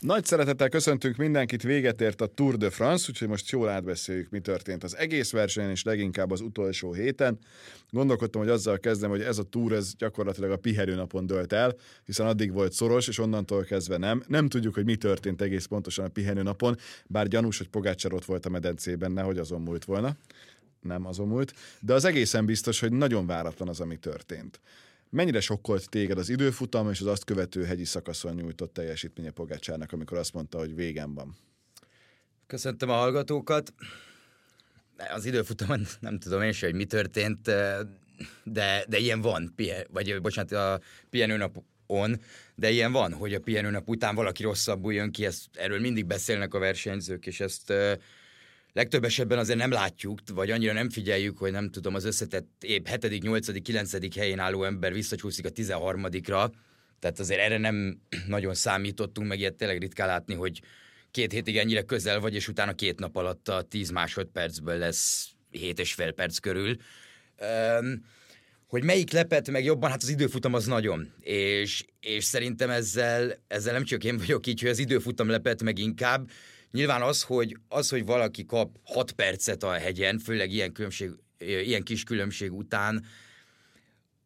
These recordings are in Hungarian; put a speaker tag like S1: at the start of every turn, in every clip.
S1: Nagy szeretettel köszöntünk mindenkit, véget ért a Tour de France, úgyhogy most jól átbeszéljük, mi történt az egész versenyen, és leginkább az utolsó héten. Gondolkodtam, hogy azzal kezdem, hogy ez a Tour ez gyakorlatilag a pihenőnapon dölt el, hiszen addig volt szoros, és onnantól kezdve nem. Nem tudjuk, hogy mi történt egész pontosan a pihenőnapon, bár gyanús, hogy Pogácsár ott volt a medencében, nehogy azon múlt volna. Nem azon múlt, de az egészen biztos, hogy nagyon váratlan az, ami történt. Mennyire sokkolt téged az időfutam és az azt követő hegyi szakaszon nyújtott teljesítménye Pogácsának, amikor azt mondta, hogy végem van?
S2: Köszöntöm a hallgatókat. Az időfutamon nem tudom én sem, hogy mi történt, de, de ilyen van, vagy bocsánat, a pihenőnapon, de ilyen van, hogy a pihenőnap után valaki rosszabbul jön ki, ezt, erről mindig beszélnek a versenyzők, és ezt legtöbb esetben azért nem látjuk, vagy annyira nem figyeljük, hogy nem tudom, az összetett épp 7., 8., 9. helyén álló ember visszacsúszik a 13-ra, tehát azért erre nem nagyon számítottunk, meg ilyet tényleg ritkán látni, hogy két hétig ennyire közel vagy, és utána két nap alatt a 10 másodpercből lesz 7 és fél perc körül. Um, hogy melyik lepett meg jobban, hát az időfutam az nagyon. És, és szerintem ezzel, ezzel nem csak én vagyok így, hogy az időfutam lepett meg inkább, Nyilván az, hogy, az, hogy valaki kap 6 percet a hegyen, főleg ilyen, különbség, ilyen kis különbség után,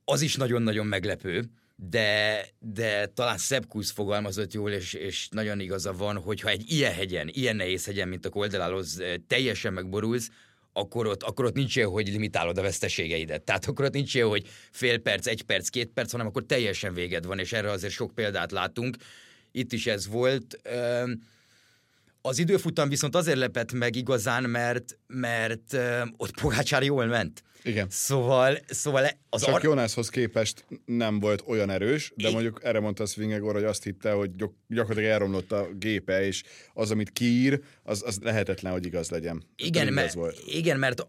S2: az is nagyon-nagyon meglepő, de, de talán Szebkusz fogalmazott jól, és, és nagyon igaza van, hogyha egy ilyen hegyen, ilyen nehéz hegyen, mint a Koldeláloz, teljesen megborulsz, akkor ott, akkor ott nincs ilyen, hogy limitálod a veszteségeidet. Tehát akkor ott nincs ilyen, hogy fél perc, egy perc, két perc, hanem akkor teljesen véged van, és erre azért sok példát látunk. Itt is ez volt. Az időfutam viszont azért lepett meg igazán, mert, mert ott Pogácsár jól ment.
S1: Igen.
S2: Szóval, szóval az
S1: Csak ar- Jonászhoz képest nem volt olyan erős, de I- mondjuk erre mondta Svingegor, hogy azt hitte, hogy gyakorlatilag elromlott a gépe, és az, amit kiír, az, az lehetetlen, hogy igaz legyen.
S2: Igen, mert, volt. igen mert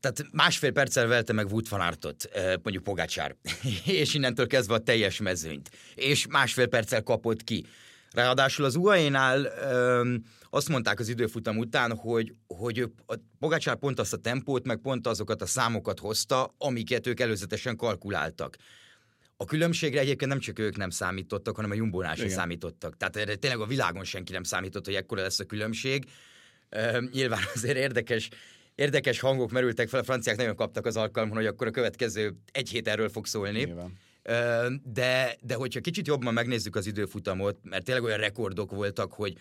S2: tehát másfél perccel velte meg Wout van Aertot, mondjuk Pogácsár, és innentől kezdve a teljes mezőnyt, és másfél perccel kapott ki. Ráadásul az UAE-nál azt mondták az időfutam után, hogy, hogy a Pogácsár pont azt a tempót, meg pont azokat a számokat hozta, amiket ők előzetesen kalkuláltak. A különbségre egyébként nem csak ők nem számítottak, hanem a Jumbónál sem számítottak. Tehát erre tényleg a világon senki nem számított, hogy ekkora lesz a különbség. Uh, nyilván azért érdekes, érdekes hangok merültek fel, a franciák nagyon kaptak az alkalmon, hogy akkor a következő egy hét erről fog szólni. Nyilván. De, de hogyha kicsit jobban megnézzük az időfutamot, mert tényleg olyan rekordok voltak, hogy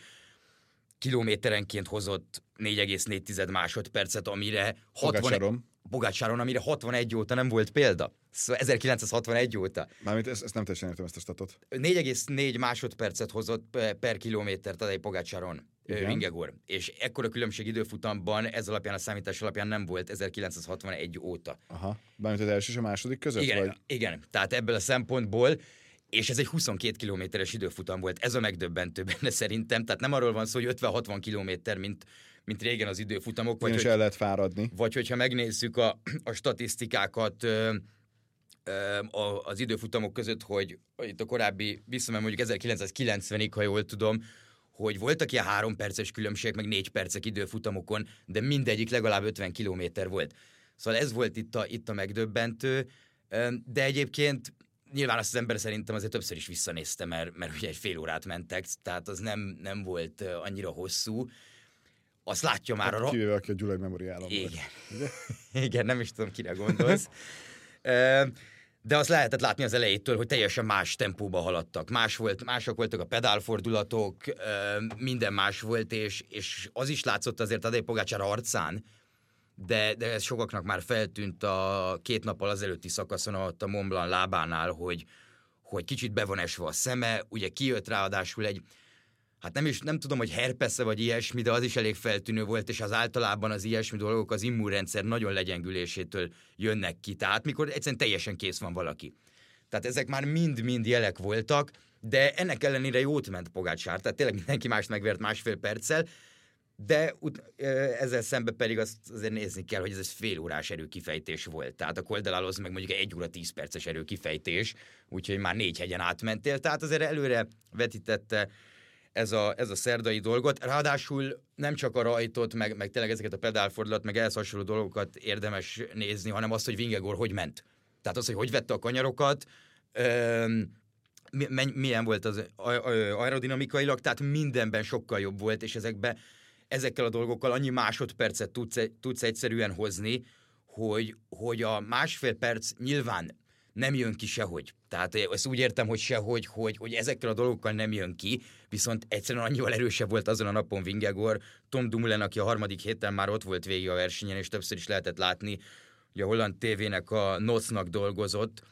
S2: kilométerenként hozott 4,4 másodpercet, amire 60... Pogácsáron. amire 61 óta nem volt példa. Szóval 1961 óta.
S1: Mármint ezt, ezt nem teljesen értem ezt a statot.
S2: 4,4 másodpercet hozott per kilométer Tadej Pogácsáron. Vingegor. És ekkora különbség időfutamban ez alapján a számítás alapján nem volt 1961 óta.
S1: Aha. Bármint az első és a második között?
S2: Igen,
S1: vagy?
S2: igen. Tehát ebből a szempontból és ez egy 22 kilométeres időfutam volt. Ez a megdöbbentő benne szerintem. Tehát nem arról van szó, hogy 50-60 kilométer, mint, mint régen az időfutamok.
S1: Vagy, hogy, el lehet fáradni.
S2: Vagy hogyha megnézzük a, a statisztikákat ö, az időfutamok között, hogy itt a korábbi, visszamem mondjuk 1990-ig, ha jól tudom, hogy voltak ilyen három perces különbségek, meg négy percek időfutamokon, de mindegyik legalább 50 kilométer volt. Szóval ez volt itt a, itt a megdöbbentő, de egyébként nyilván azt az ember szerintem azért többször is visszanézte, mert, mert ugye egy fél órát mentek, tehát az nem, nem volt annyira hosszú. Azt látja már hát,
S1: a... Kivéve, aki a Gyulai Memoriálon
S2: Igen. Volt. Igen, nem is tudom, kire gondolsz. De azt lehetett látni az elejétől, hogy teljesen más tempóba haladtak. Más volt, mások voltak a pedálfordulatok, minden más volt, és, és az is látszott azért Adély Pogácsár arcán, de, de ez sokaknak már feltűnt a két nappal azelőtti szakaszon ott a Mont Blanc lábánál, hogy, hogy kicsit be van esve a szeme, ugye kijött ráadásul egy, hát nem is, nem tudom, hogy herpesze vagy ilyesmi, de az is elég feltűnő volt, és az általában az ilyesmi dolgok az immunrendszer nagyon legyengülésétől jönnek ki, tehát mikor egyszerűen teljesen kész van valaki. Tehát ezek már mind-mind jelek voltak, de ennek ellenére jót ment Pogácsár, tehát tényleg mindenki mást megvert másfél perccel, de ezzel szemben pedig azt azért nézni kell, hogy ez egy fél órás erőkifejtés volt. Tehát a Koldeláloz meg mondjuk egy óra tíz perces erőkifejtés, úgyhogy már négy hegyen átmentél, tehát azért előre vetítette ez a, ez a szerdai dolgot. Ráadásul nem csak a rajtot, meg, meg tényleg ezeket a pedálfordulat, meg ehhez hasonló dolgokat érdemes nézni, hanem azt, hogy Vingegor hogy ment. Tehát az, hogy hogy vette a kanyarokat, öm, milyen volt az aerodinamikailag, tehát mindenben sokkal jobb volt, és ezekbe, ezekkel a dolgokkal annyi másodpercet tudsz, tudsz egyszerűen hozni, hogy, hogy a másfél perc nyilván nem jön ki sehogy. Tehát ezt úgy értem, hogy sehogy, hogy, hogy ezekkel a dolgokkal nem jön ki, viszont egyszerűen annyival erősebb volt azon a napon Vingegor. Tom Dumoulin, aki a harmadik héten már ott volt végig a versenyen, és többször is lehetett látni, hogy a holland tévének a NOC-nak dolgozott,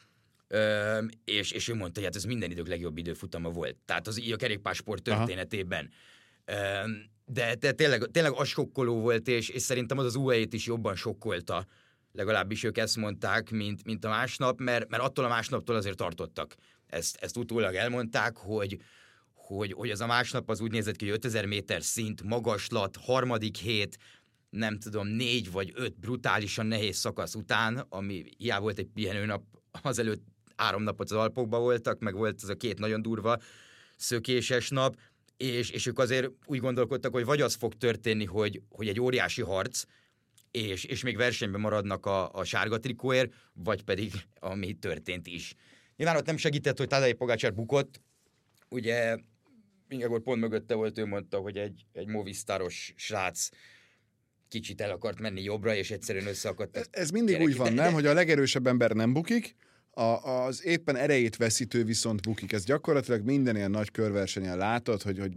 S2: és, és ő mondta, hogy hát ez minden idők legjobb időfutama volt. Tehát az így a kerékpásport történetében. Aha. De, de tényleg, tényleg az sokkoló volt, és, és szerintem az az UAE-t is jobban sokkolta, legalábbis ők ezt mondták, mint, mint a másnap, mert, mert attól a másnaptól azért tartottak. Ezt, ezt utólag elmondták, hogy, hogy, hogy az a másnap az úgy nézett ki, hogy 5000 méter szint, magaslat, harmadik hét, nem tudom, négy vagy öt brutálisan nehéz szakasz után, ami hiába volt egy pihenőnap, azelőtt három napot az Alpokba voltak, meg volt az a két nagyon durva szökéses nap, és, és ők azért úgy gondolkodtak, hogy vagy az fog történni, hogy, hogy egy óriási harc, és, és még versenyben maradnak a, a sárga trikóért, vagy pedig ami történt is. Nyilván ott nem segített, hogy Tadej Pogácsár bukott, ugye Ingegor pont mögötte volt, ő mondta, hogy egy, egy movisztáros srác kicsit el akart menni jobbra, és egyszerűen összeakadt.
S1: Ez, ez mindig úgy van, nem? Hogy a legerősebb ember nem bukik, a, az éppen erejét veszítő viszont bukik. Ez gyakorlatilag minden ilyen nagy körversenyen látod, hogy, hogy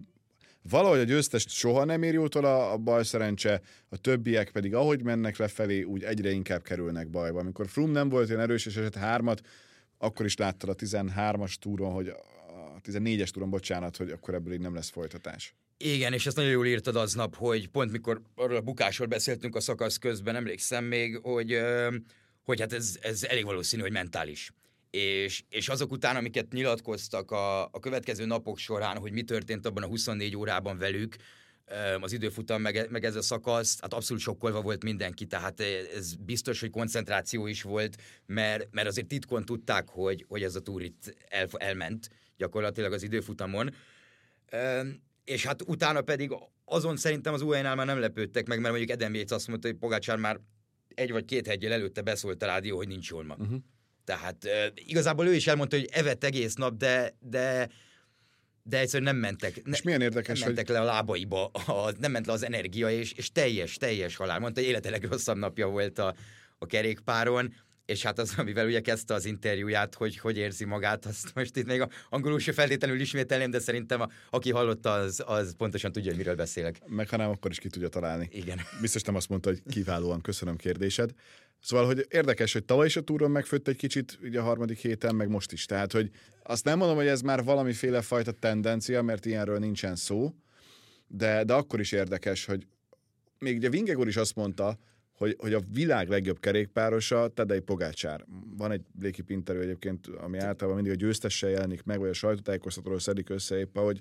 S1: valahogy a győztest soha nem ér jótól a, a baj szerencse, a többiek pedig ahogy mennek lefelé, úgy egyre inkább kerülnek bajba. Amikor Frum nem volt ilyen erős és eset hármat, akkor is láttad a 13-as túron, hogy a 14-es túron, bocsánat, hogy akkor ebből így nem lesz folytatás.
S2: Igen, és ezt nagyon jól írtad aznap, hogy pont mikor arról a bukásról beszéltünk a szakasz közben, emlékszem még, hogy, hogy hát ez, ez elég valószínű, hogy mentális és, és azok után, amiket nyilatkoztak a, a következő napok során, hogy mi történt abban a 24 órában velük, az időfutam, meg, meg ez a szakasz, hát abszolút sokkolva volt mindenki, tehát ez biztos, hogy koncentráció is volt, mert, mert azért titkon tudták, hogy, hogy ez a túr itt el, elment gyakorlatilag az időfutamon. És hát utána pedig azon szerintem az UAE-nál már nem lepődtek meg, mert mondjuk Eden Yates azt mondta, hogy Pogácsár már egy vagy két hegyel előtte beszólt a rádió, hogy nincs jól ma. Uh-huh. Tehát uh, igazából ő is elmondta, hogy evett egész nap, de, de de egyszerűen nem mentek.
S1: Ne, és milyen érdekes,
S2: nem mentek hogy... le a lábaiba, a, nem ment le az energia, és, és teljes, teljes halál. Mondta, hogy élete legrosszabb napja volt a, a kerékpáron, és hát az, amivel ugye kezdte az interjúját, hogy hogy érzi magát, azt most itt még a angolul se feltétlenül ismételném, de szerintem a, aki hallotta, az, az pontosan tudja, hogy miről beszélek.
S1: Meg ha nem, akkor is ki tudja találni.
S2: Igen.
S1: Biztos nem azt mondta, hogy kiválóan köszönöm kérdésed. Szóval, hogy érdekes, hogy tavaly is a túron megfőtt egy kicsit ugye a harmadik héten, meg most is. Tehát, hogy azt nem mondom, hogy ez már valamiféle fajta tendencia, mert ilyenről nincsen szó, de, de akkor is érdekes, hogy még ugye Vingegor is azt mondta, hogy, hogy a világ legjobb kerékpárosa Tadej Pogácsár. Van egy léki interjú egyébként, ami általában mindig a győztessel jelenik meg, vagy a sajtótájékoztatóról szedik össze épp, hogy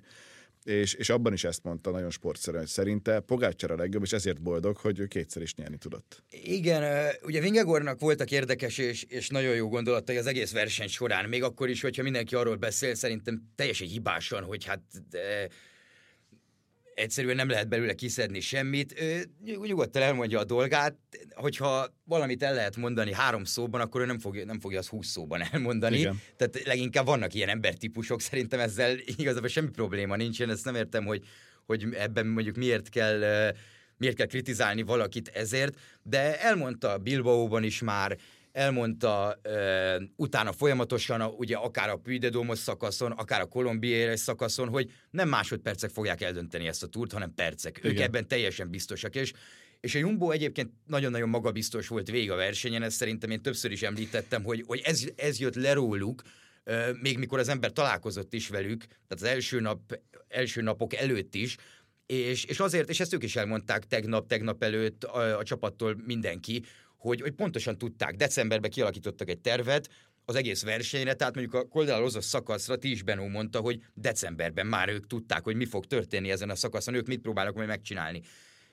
S1: és, és abban is ezt mondta nagyon sportszerűen, hogy szerinte Pogácsár a legjobb, és ezért boldog, hogy ő kétszer is nyerni tudott.
S2: Igen, ugye Vingegornak voltak érdekes és, és nagyon jó gondolatai az egész verseny során, még akkor is, hogyha mindenki arról beszél, szerintem teljesen hibásan, hogy hát de, egyszerűen nem lehet belőle kiszedni semmit. Ő nyugodtan elmondja a dolgát, hogyha valamit el lehet mondani három szóban, akkor ő nem fogja, nem fogja azt húsz szóban elmondani. Igen. Tehát leginkább vannak ilyen embertípusok, szerintem ezzel igazából semmi probléma nincsen, ezt nem értem, hogy, hogy ebben mondjuk miért kell miért kell kritizálni valakit ezért, de elmondta Bilbaóban is már, elmondta uh, utána folyamatosan, a, ugye akár a Puy de Domos szakaszon, akár a Colombiere szakaszon, hogy nem másodpercek fogják eldönteni ezt a túrt, hanem percek. Igen. Ők ebben teljesen biztosak, és és a Jumbo egyébként nagyon-nagyon magabiztos volt végig a versenyen, ezt szerintem én többször is említettem, hogy, hogy ez, ez jött le róluk, még mikor az ember találkozott is velük, tehát az első, nap, első napok előtt is, és, és azért, és ezt ők is elmondták tegnap, tegnap előtt a, a csapattól mindenki, hogy, hogy pontosan tudták, decemberben kialakítottak egy tervet, az egész versenyre, tehát mondjuk a Koldalozos szakaszra Tis Benó mondta, hogy decemberben már ők tudták, hogy mi fog történni ezen a szakaszon, ők mit próbálnak majd megcsinálni.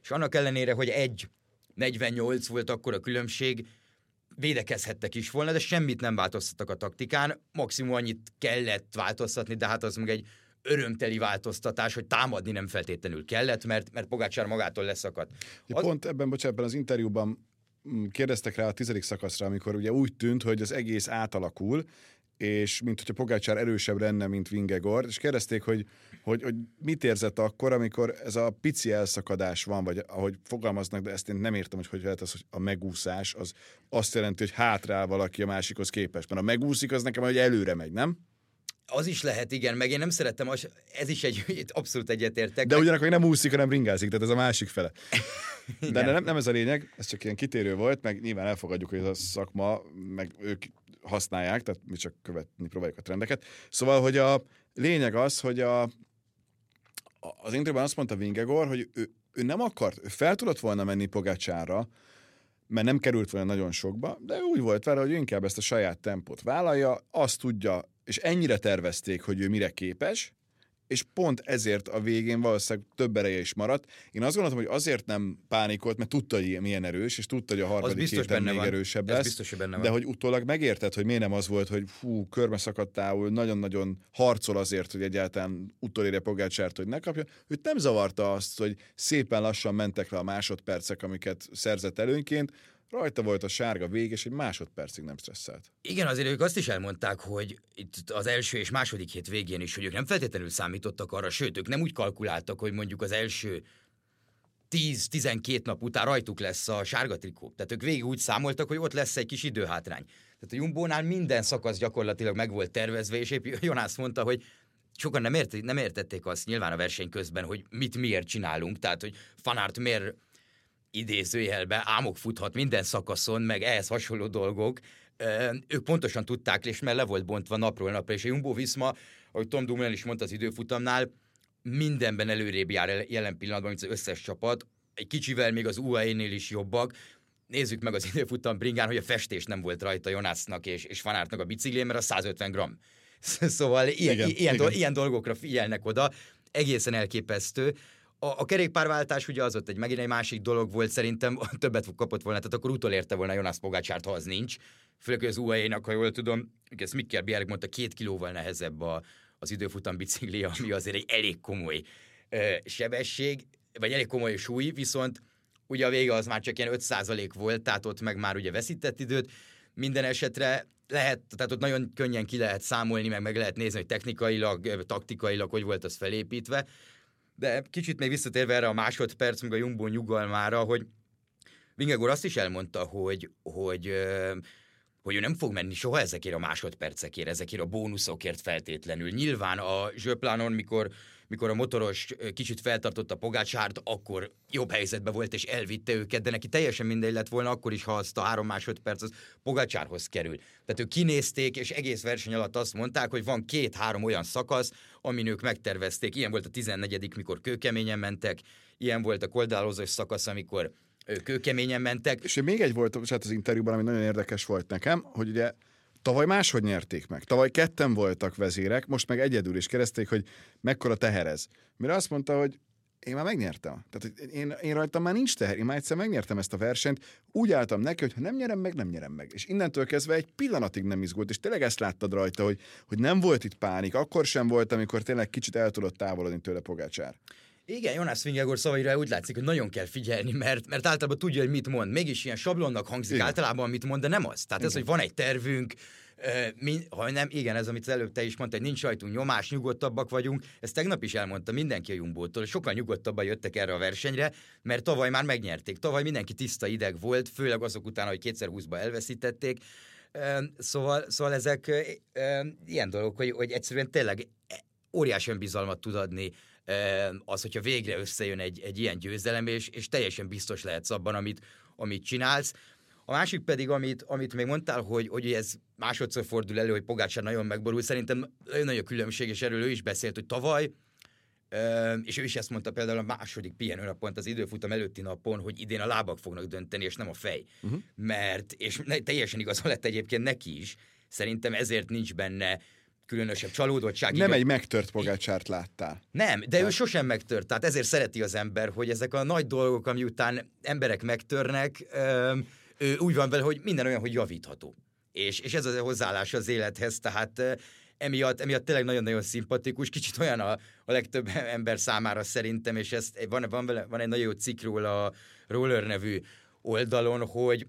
S2: És annak ellenére, hogy egy 48 volt akkor a különbség, védekezhettek is volna, de semmit nem változtattak a taktikán, maximum annyit kellett változtatni, de hát az meg egy örömteli változtatás, hogy támadni nem feltétlenül kellett, mert, mert Pogácsár magától leszakadt.
S1: Az... Pont ebben, bocsánat, ebben az interjúban kérdeztek rá a tizedik szakaszra, amikor ugye úgy tűnt, hogy az egész átalakul, és mint hogyha Pogácsár erősebb lenne, mint Vingegor, és kérdezték, hogy, hogy, hogy mit érzett akkor, amikor ez a pici elszakadás van, vagy ahogy fogalmaznak, de ezt én nem értem, hogy hogy lehet az, hogy a megúszás, az azt jelenti, hogy hátrál valaki a másikhoz képest. Mert a megúszik, az nekem, hogy előre megy, nem?
S2: Az is lehet, igen, meg én nem szerettem, ez is egy, abszolút egyetértek.
S1: De meg... ugyanakkor nem úszik, hanem ringázik, tehát ez a másik fele. De nem, nem ez a lényeg, ez csak ilyen kitérő volt, meg nyilván elfogadjuk, hogy ez a szakma, meg ők használják, tehát mi csak követni próbáljuk a trendeket. Szóval, hogy a lényeg az, hogy a, az interjúban azt mondta Vingegor, hogy ő, ő nem akart, ő fel tudott volna menni Pogácsára, mert nem került volna nagyon sokba, de úgy volt vele, hogy inkább ezt a saját tempót vállalja, azt tudja, és ennyire tervezték, hogy ő mire képes, és pont ezért a végén valószínűleg több ereje is maradt. Én azt gondoltam, hogy azért nem pánikolt, mert tudta, hogy milyen erős, és tudta, hogy a harmadik héten még van. erősebb lesz.
S2: biztos, hogy benne
S1: van. De hogy utólag megérted, hogy miért nem az volt, hogy fú, körbe szakadtául, nagyon-nagyon harcol azért, hogy egyáltalán utolérje Pogácsárt, hogy ne kapja. Őt nem zavarta azt, hogy szépen lassan mentek le a másodpercek, amiket szerzett előnként, Rajta volt a sárga vég, és egy másodpercig nem stresszelt.
S2: Igen, azért ők azt is elmondták, hogy itt az első és második hét végén is, hogy ők nem feltétlenül számítottak arra, sőt, ők nem úgy kalkuláltak, hogy mondjuk az első 10-12 nap után rajtuk lesz a sárga trikó. Tehát ők végig úgy számoltak, hogy ott lesz egy kis időhátrány. Tehát a Jumbónál minden szakasz gyakorlatilag meg volt tervezve, és épp Jonász mondta, hogy sokan nem, ért, nem értették azt nyilván a verseny közben, hogy mit miért csinálunk, tehát hogy Fanárt miért idézőjelbe álmok futhat minden szakaszon, meg ehhez hasonló dolgok, ők pontosan tudták, és mert le volt bontva napról napra, és a Jumbo Viszma, ahogy Tom Dumoulin is mondta az időfutamnál, mindenben előrébb jár jelen pillanatban, mint az összes csapat, egy kicsivel még az UAE-nél is jobbak, nézzük meg az időfutam bringán, hogy a festés nem volt rajta Jonásznak és, és Fanártnak a biciklén, mert a 150 gram. Szóval ilyen, igen, ilyen, igen. ilyen dolgokra figyelnek oda, egészen elképesztő a, a kerékpárváltás ugye az ott egy megint egy másik dolog volt, szerintem többet kapott volna, tehát akkor utolérte volna Jonas Pogácsárt, ha az nincs. Főleg az UAE-nak, ha jól tudom, ezt Mikkel Bjerg mondta, két kilóval nehezebb a, az időfutam bicikli, ami azért egy elég komoly ö, sebesség, vagy elég komoly súly, viszont ugye a vége az már csak ilyen 5% volt, tehát ott meg már ugye veszített időt, minden esetre lehet, tehát ott nagyon könnyen ki lehet számolni, meg meg lehet nézni, hogy technikailag, taktikailag hogy volt az felépítve. De kicsit még visszatérve erre a másodperc, meg a Jumbo nyugalmára, hogy Vingegor azt is elmondta, hogy, hogy hogy ő nem fog menni soha ezekért a másodpercekért, ezekért a bónuszokért feltétlenül. Nyilván a Zsöplánon, mikor, mikor a motoros kicsit feltartotta Pogácsárt, akkor jobb helyzetben volt és elvitte őket, de neki teljesen mindegy lett volna akkor is, ha azt a három másodperc az Pogácsárhoz kerül. Tehát ők kinézték, és egész verseny alatt azt mondták, hogy van két-három olyan szakasz, amin ők megtervezték. Ilyen volt a 14 mikor kőkeményen mentek, ilyen volt a koldálozós szakasz, amikor kőkeményen mentek.
S1: És még egy volt hát az interjúban, ami nagyon érdekes volt nekem, hogy ugye Tavaly máshogy nyerték meg. Tavaly ketten voltak vezérek, most meg egyedül is kereszték, hogy mekkora teherez. Mire azt mondta, hogy én már megnyertem. Tehát én, én rajtam már nincs teher, én már egyszer megnyertem ezt a versenyt, úgy álltam neki, hogy ha nem nyerem meg, nem nyerem meg. És innentől kezdve egy pillanatig nem izgult, és tényleg ezt láttad rajta, hogy, hogy nem volt itt pánik, akkor sem volt, amikor tényleg kicsit el tudott távolodni tőle Pogácsár.
S2: Igen, Jonas Vingegor szavaira úgy látszik, hogy nagyon kell figyelni, mert, mert általában tudja, hogy mit mond. Mégis ilyen sablonnak hangzik igen. általában, mit mond, de nem az. Tehát igen. ez, hogy van egy tervünk, ha nem, igen, ez, amit az előbb te is mondtad, hogy nincs rajtunk nyomás, nyugodtabbak vagyunk, ezt tegnap is elmondta mindenki a Jumbótól, sokkal nyugodtabban jöttek erre a versenyre, mert tavaly már megnyerték. Tavaly mindenki tiszta ideg volt, főleg azok után, hogy kétszer húszba elveszítették. Szóval, szóval ezek ilyen dolgok, hogy, hogy egyszerűen tényleg óriási önbizalmat tud adni az, hogyha végre összejön egy, egy ilyen győzelem, és, és teljesen biztos lehetsz abban, amit, amit csinálsz. A másik pedig, amit, amit még mondtál, hogy, hogy ez másodszor fordul elő, hogy Pogácsár nagyon megborul, szerintem nagyon nagy a különbség, és erről ő is beszélt, hogy tavaly, és ő is ezt mondta például a második pihenőnapon, az időfutam előtti napon, hogy idén a lábak fognak dönteni, és nem a fej. Uh-huh. Mert, és teljesen igaza lett egyébként neki is, szerintem ezért nincs benne különösebb csalódottság.
S1: Nem egy megtört pogácsárt láttál.
S2: Nem, de tehát... ő sosem megtört. Tehát ezért szereti az ember, hogy ezek a nagy dolgok, ami után emberek megtörnek, ő úgy van vele, hogy minden olyan, hogy javítható. És, és ez az a hozzáállás az élethez, tehát emiatt, emiatt tényleg nagyon-nagyon szimpatikus, kicsit olyan a, a legtöbb ember számára szerintem, és ezt, van, van, vele, van egy nagyon jó cikk róla a Roller nevű oldalon, hogy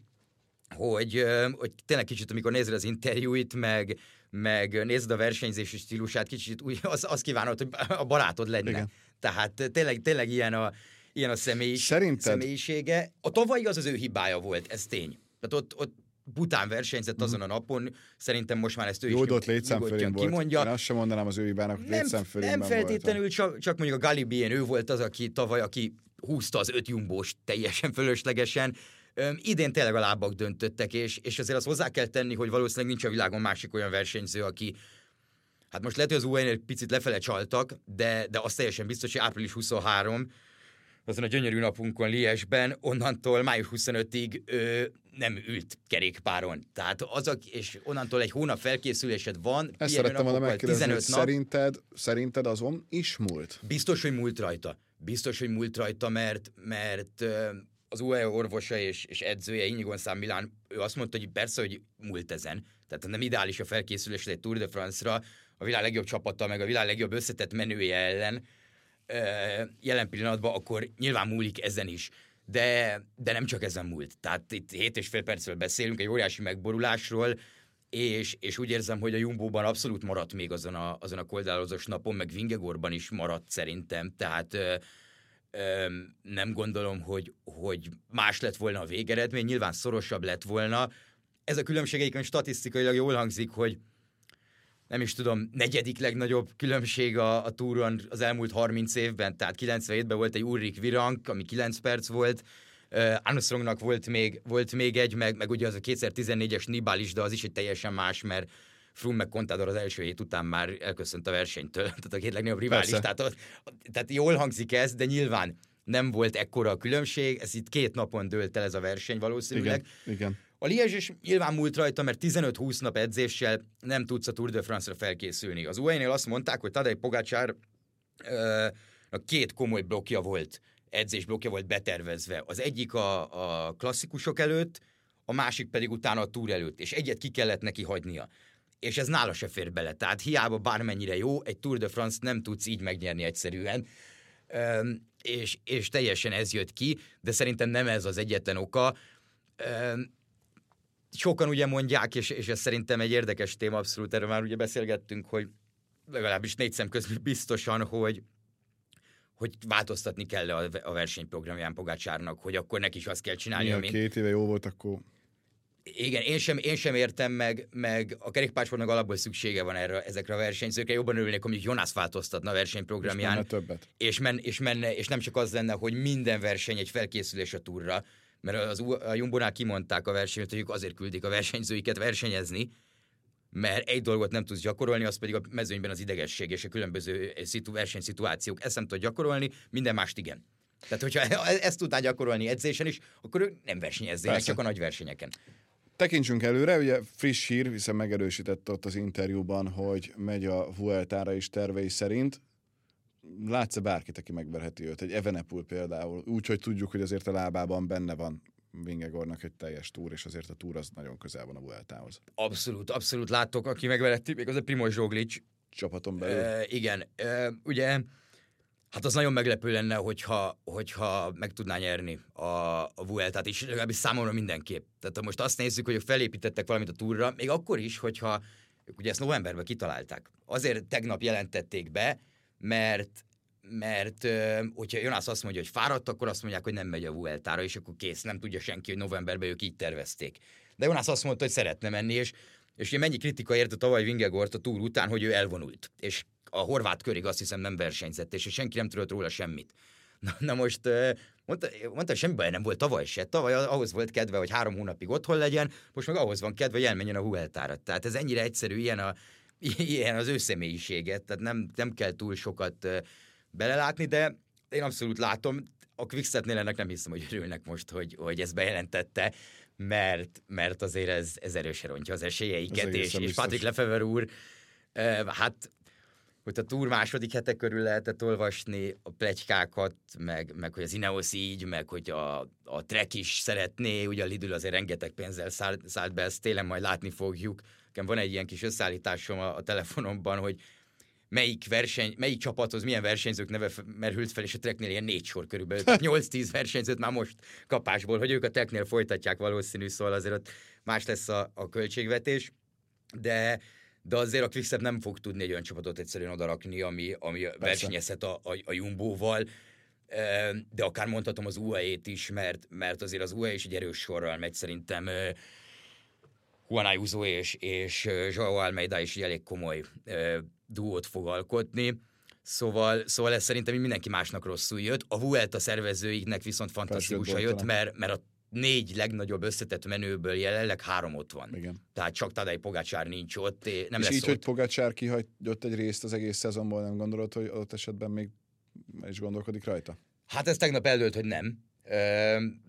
S2: hogy, hogy tényleg kicsit, amikor nézed az interjúit, meg, meg nézed a versenyzési stílusát, kicsit úgy, az, az kívánod, hogy a barátod lenne. Igen. Tehát tényleg, tényleg ilyen a, ilyen a személyis, Szerinted... személyisége. A tavalyi az az ő hibája volt, ez tény. Tehát ott, ott bután versenyzett mhm. azon a napon, szerintem most már ezt ő
S1: Jó, is ott létszámfölén volt. Kimondja. Én azt sem mondanám az ő hibának, létszámfölén
S2: Nem feltétlenül, csak, csak mondjuk a Galibien ő volt az, aki tavaly, aki húzta az öt jumbós teljesen fölöslegesen. Üm, idén tényleg a lábak döntöttek, és, és azért azt hozzá kell tenni, hogy valószínűleg nincs a világon másik olyan versenyző, aki Hát most lehet, hogy az UN egy picit lefele csaltak, de, de az teljesen biztos, hogy április 23, azon a gyönyörű napunkon Liesben, onnantól május 25-ig ö, nem ült kerékpáron. Tehát az, a, és onnantól egy hónap felkészülésed van.
S1: Ezt szerettem volna megkérdezni, 15 nap, szerinted, szerinted azon is múlt?
S2: Biztos, hogy múlt rajta. Biztos, hogy múlt rajta, mert, mert az UAE orvosa és, és edzője, Inigon Szám Milán, ő azt mondta, hogy persze, hogy múlt ezen. Tehát nem ideális a felkészülés egy Tour de France-ra, a világ legjobb csapata, meg a világ legjobb összetett menője ellen jelen pillanatban, akkor nyilván múlik ezen is. De, de nem csak ezen múlt. Tehát itt 7 és fél percről beszélünk, egy óriási megborulásról, és, és úgy érzem, hogy a Jumbo-ban abszolút maradt még azon a, azon a koldálozós napon, meg Vingegorban is maradt szerintem, tehát nem gondolom, hogy, hogy más lett volna a végeredmény, nyilván szorosabb lett volna. Ez a különbség egyébként statisztikailag jól hangzik, hogy nem is tudom, negyedik legnagyobb különbség a, a túron az elmúlt 30 évben, tehát 97-ben volt egy Ulrich Virank, ami 9 perc volt, uh, Armstrongnak volt még, volt még egy, meg, meg ugye az a 2014-es Nibal is, de az is egy teljesen más, mert Froome meg Contador az első hét után már elköszönt a versenytől, tehát a két legnagyobb rivális. Tehát, tehát jól hangzik ez, de nyilván nem volt ekkora a különbség, ez itt két napon dőlt el ez a verseny valószínűleg.
S1: Igen, igen.
S2: A Liège is nyilván múlt rajta, mert 15-20 nap edzéssel nem tudsz a Tour de France-ra felkészülni. Az UAE-nél azt mondták, hogy Tadej Pogácsár a két komoly blokja volt, edzés blokja volt betervezve. Az egyik a, a klasszikusok előtt, a másik pedig utána a túr előtt, és egyet ki kellett neki hagynia. És ez nála se fér bele. Tehát hiába bármennyire jó, egy Tour de France nem tudsz így megnyerni egyszerűen. Üm, és, és teljesen ez jött ki, de szerintem nem ez az egyetlen oka. Üm, sokan ugye mondják, és, és ez szerintem egy érdekes téma, abszolút erről már ugye beszélgettünk, hogy legalábbis négy szem közül biztosan, hogy hogy változtatni kell a, a versenyprogramján Pogácsárnak, hogy akkor neki is azt kell csinálni,
S1: Mi, amit... két éve jó volt, akkor...
S2: Igen, én sem, én sem értem meg, meg a kerékpársportnak alapból szüksége van erre, ezekre a versenyzőkre. Jobban örülnék, hogy Jonas változtatna a versenyprogramján. És
S1: menne többet.
S2: És, men, és, menne, és nem csak az lenne, hogy minden verseny egy felkészülés a túra, mert az, a Jumbonál kimondták a versenyt, hogy ők azért küldik a versenyzőiket versenyezni, mert egy dolgot nem tudsz gyakorolni, az pedig a mezőnyben az idegesség és a különböző szitu, versenyszituációk. Ezt nem tud gyakorolni, minden mást igen. Tehát, hogyha e- ezt tudná gyakorolni edzésen is, akkor ők nem versenyeznének, csak a nagy versenyeken.
S1: Tekintsünk előre, ugye friss hír, hiszen megerősítette ott az interjúban, hogy megy a Vueltára is tervei szerint látsz-e bárkit, aki megverheti őt? Egy Evenepul például, úgy, hogy tudjuk, hogy azért a lábában benne van Vingegornak egy teljes túr, és azért a túr az nagyon közel van a Vueltához.
S2: Abszolút, abszolút látok, aki megverheti, még az a Primoz Roglic.
S1: Csapaton belül.
S2: E, igen, e, ugye Hát az nagyon meglepő lenne, hogyha, hogyha meg tudná nyerni a, a Vueltát is, legalábbis számomra mindenképp. Tehát ha most azt nézzük, hogy felépítettek valamit a túra, még akkor is, hogyha ugye ezt novemberben kitalálták. Azért tegnap jelentették be, mert mert hogyha Jonas azt mondja, hogy fáradt, akkor azt mondják, hogy nem megy a Vueltára, és akkor kész, nem tudja senki, hogy novemberben ők így tervezték. De Jonas azt mondta, hogy szeretne menni, és, és ugye mennyi kritika érte tavaly Vingegort a túr után, hogy ő elvonult. És a horvát körig azt hiszem nem versenyzett, és senki nem tudott róla semmit. Na, na most mondta, mondta, semmi baj nem volt tavaly se. Tavaly ahhoz volt kedve, hogy három hónapig otthon legyen, most meg ahhoz van kedve, hogy elmenjen a Vueltára. Tehát ez ennyire egyszerű, ilyen a, ilyen az ő személyiséget, tehát nem, nem kell túl sokat belelátni, de én abszolút látom, a Quickstepnél ennek nem hiszem, hogy örülnek most, hogy, hogy ezt bejelentette, mert, mert azért ez, ez erősen rontja az esélyeiket, és, és Patrick Lefever úr, hát hogy a túr második hete körül lehetett olvasni a plegykákat, meg, meg hogy az Ineos így, meg hogy a, a Trek is szeretné, ugye a Lidl azért rengeteg pénzzel szállt, szállt be, ezt tényleg majd látni fogjuk, nekem van egy ilyen kis összeállításom a, a telefonomban, hogy melyik verseny, melyik csapathoz milyen versenyzők neve merült fel, és a treknél ilyen négy sor körülbelül. 8-10 versenyzőt már most kapásból, hogy ők a treknél folytatják valószínű, szóval azért ott más lesz a, a költségvetés, de de azért a Quickstep nem fog tudni egy olyan csapatot egyszerűen odarakni, ami, ami versenyezhet a, a, a Jumbo-val, de akár mondhatom az UAE-t is, mert, mert azért az UAE is egy erős sorral megy szerintem Juan Ayuso és, és Joao Almeida is egy elég komoly duót fog alkotni. Szóval, szóval ez szerintem mindenki másnak rosszul jött. A Vuelta szervezőiknek viszont fantasztikusan jött, mert, mert a négy legnagyobb összetett menőből jelenleg három ott van.
S1: Igen.
S2: Tehát csak Tadej Pogácsár nincs ott. Nem
S1: és
S2: lesz
S1: így,
S2: ott.
S1: hogy Pogácsár kihagyott egy részt az egész szezonból, nem gondolod, hogy ott esetben még is gondolkodik rajta?
S2: Hát ez tegnap eldőlt, hogy nem.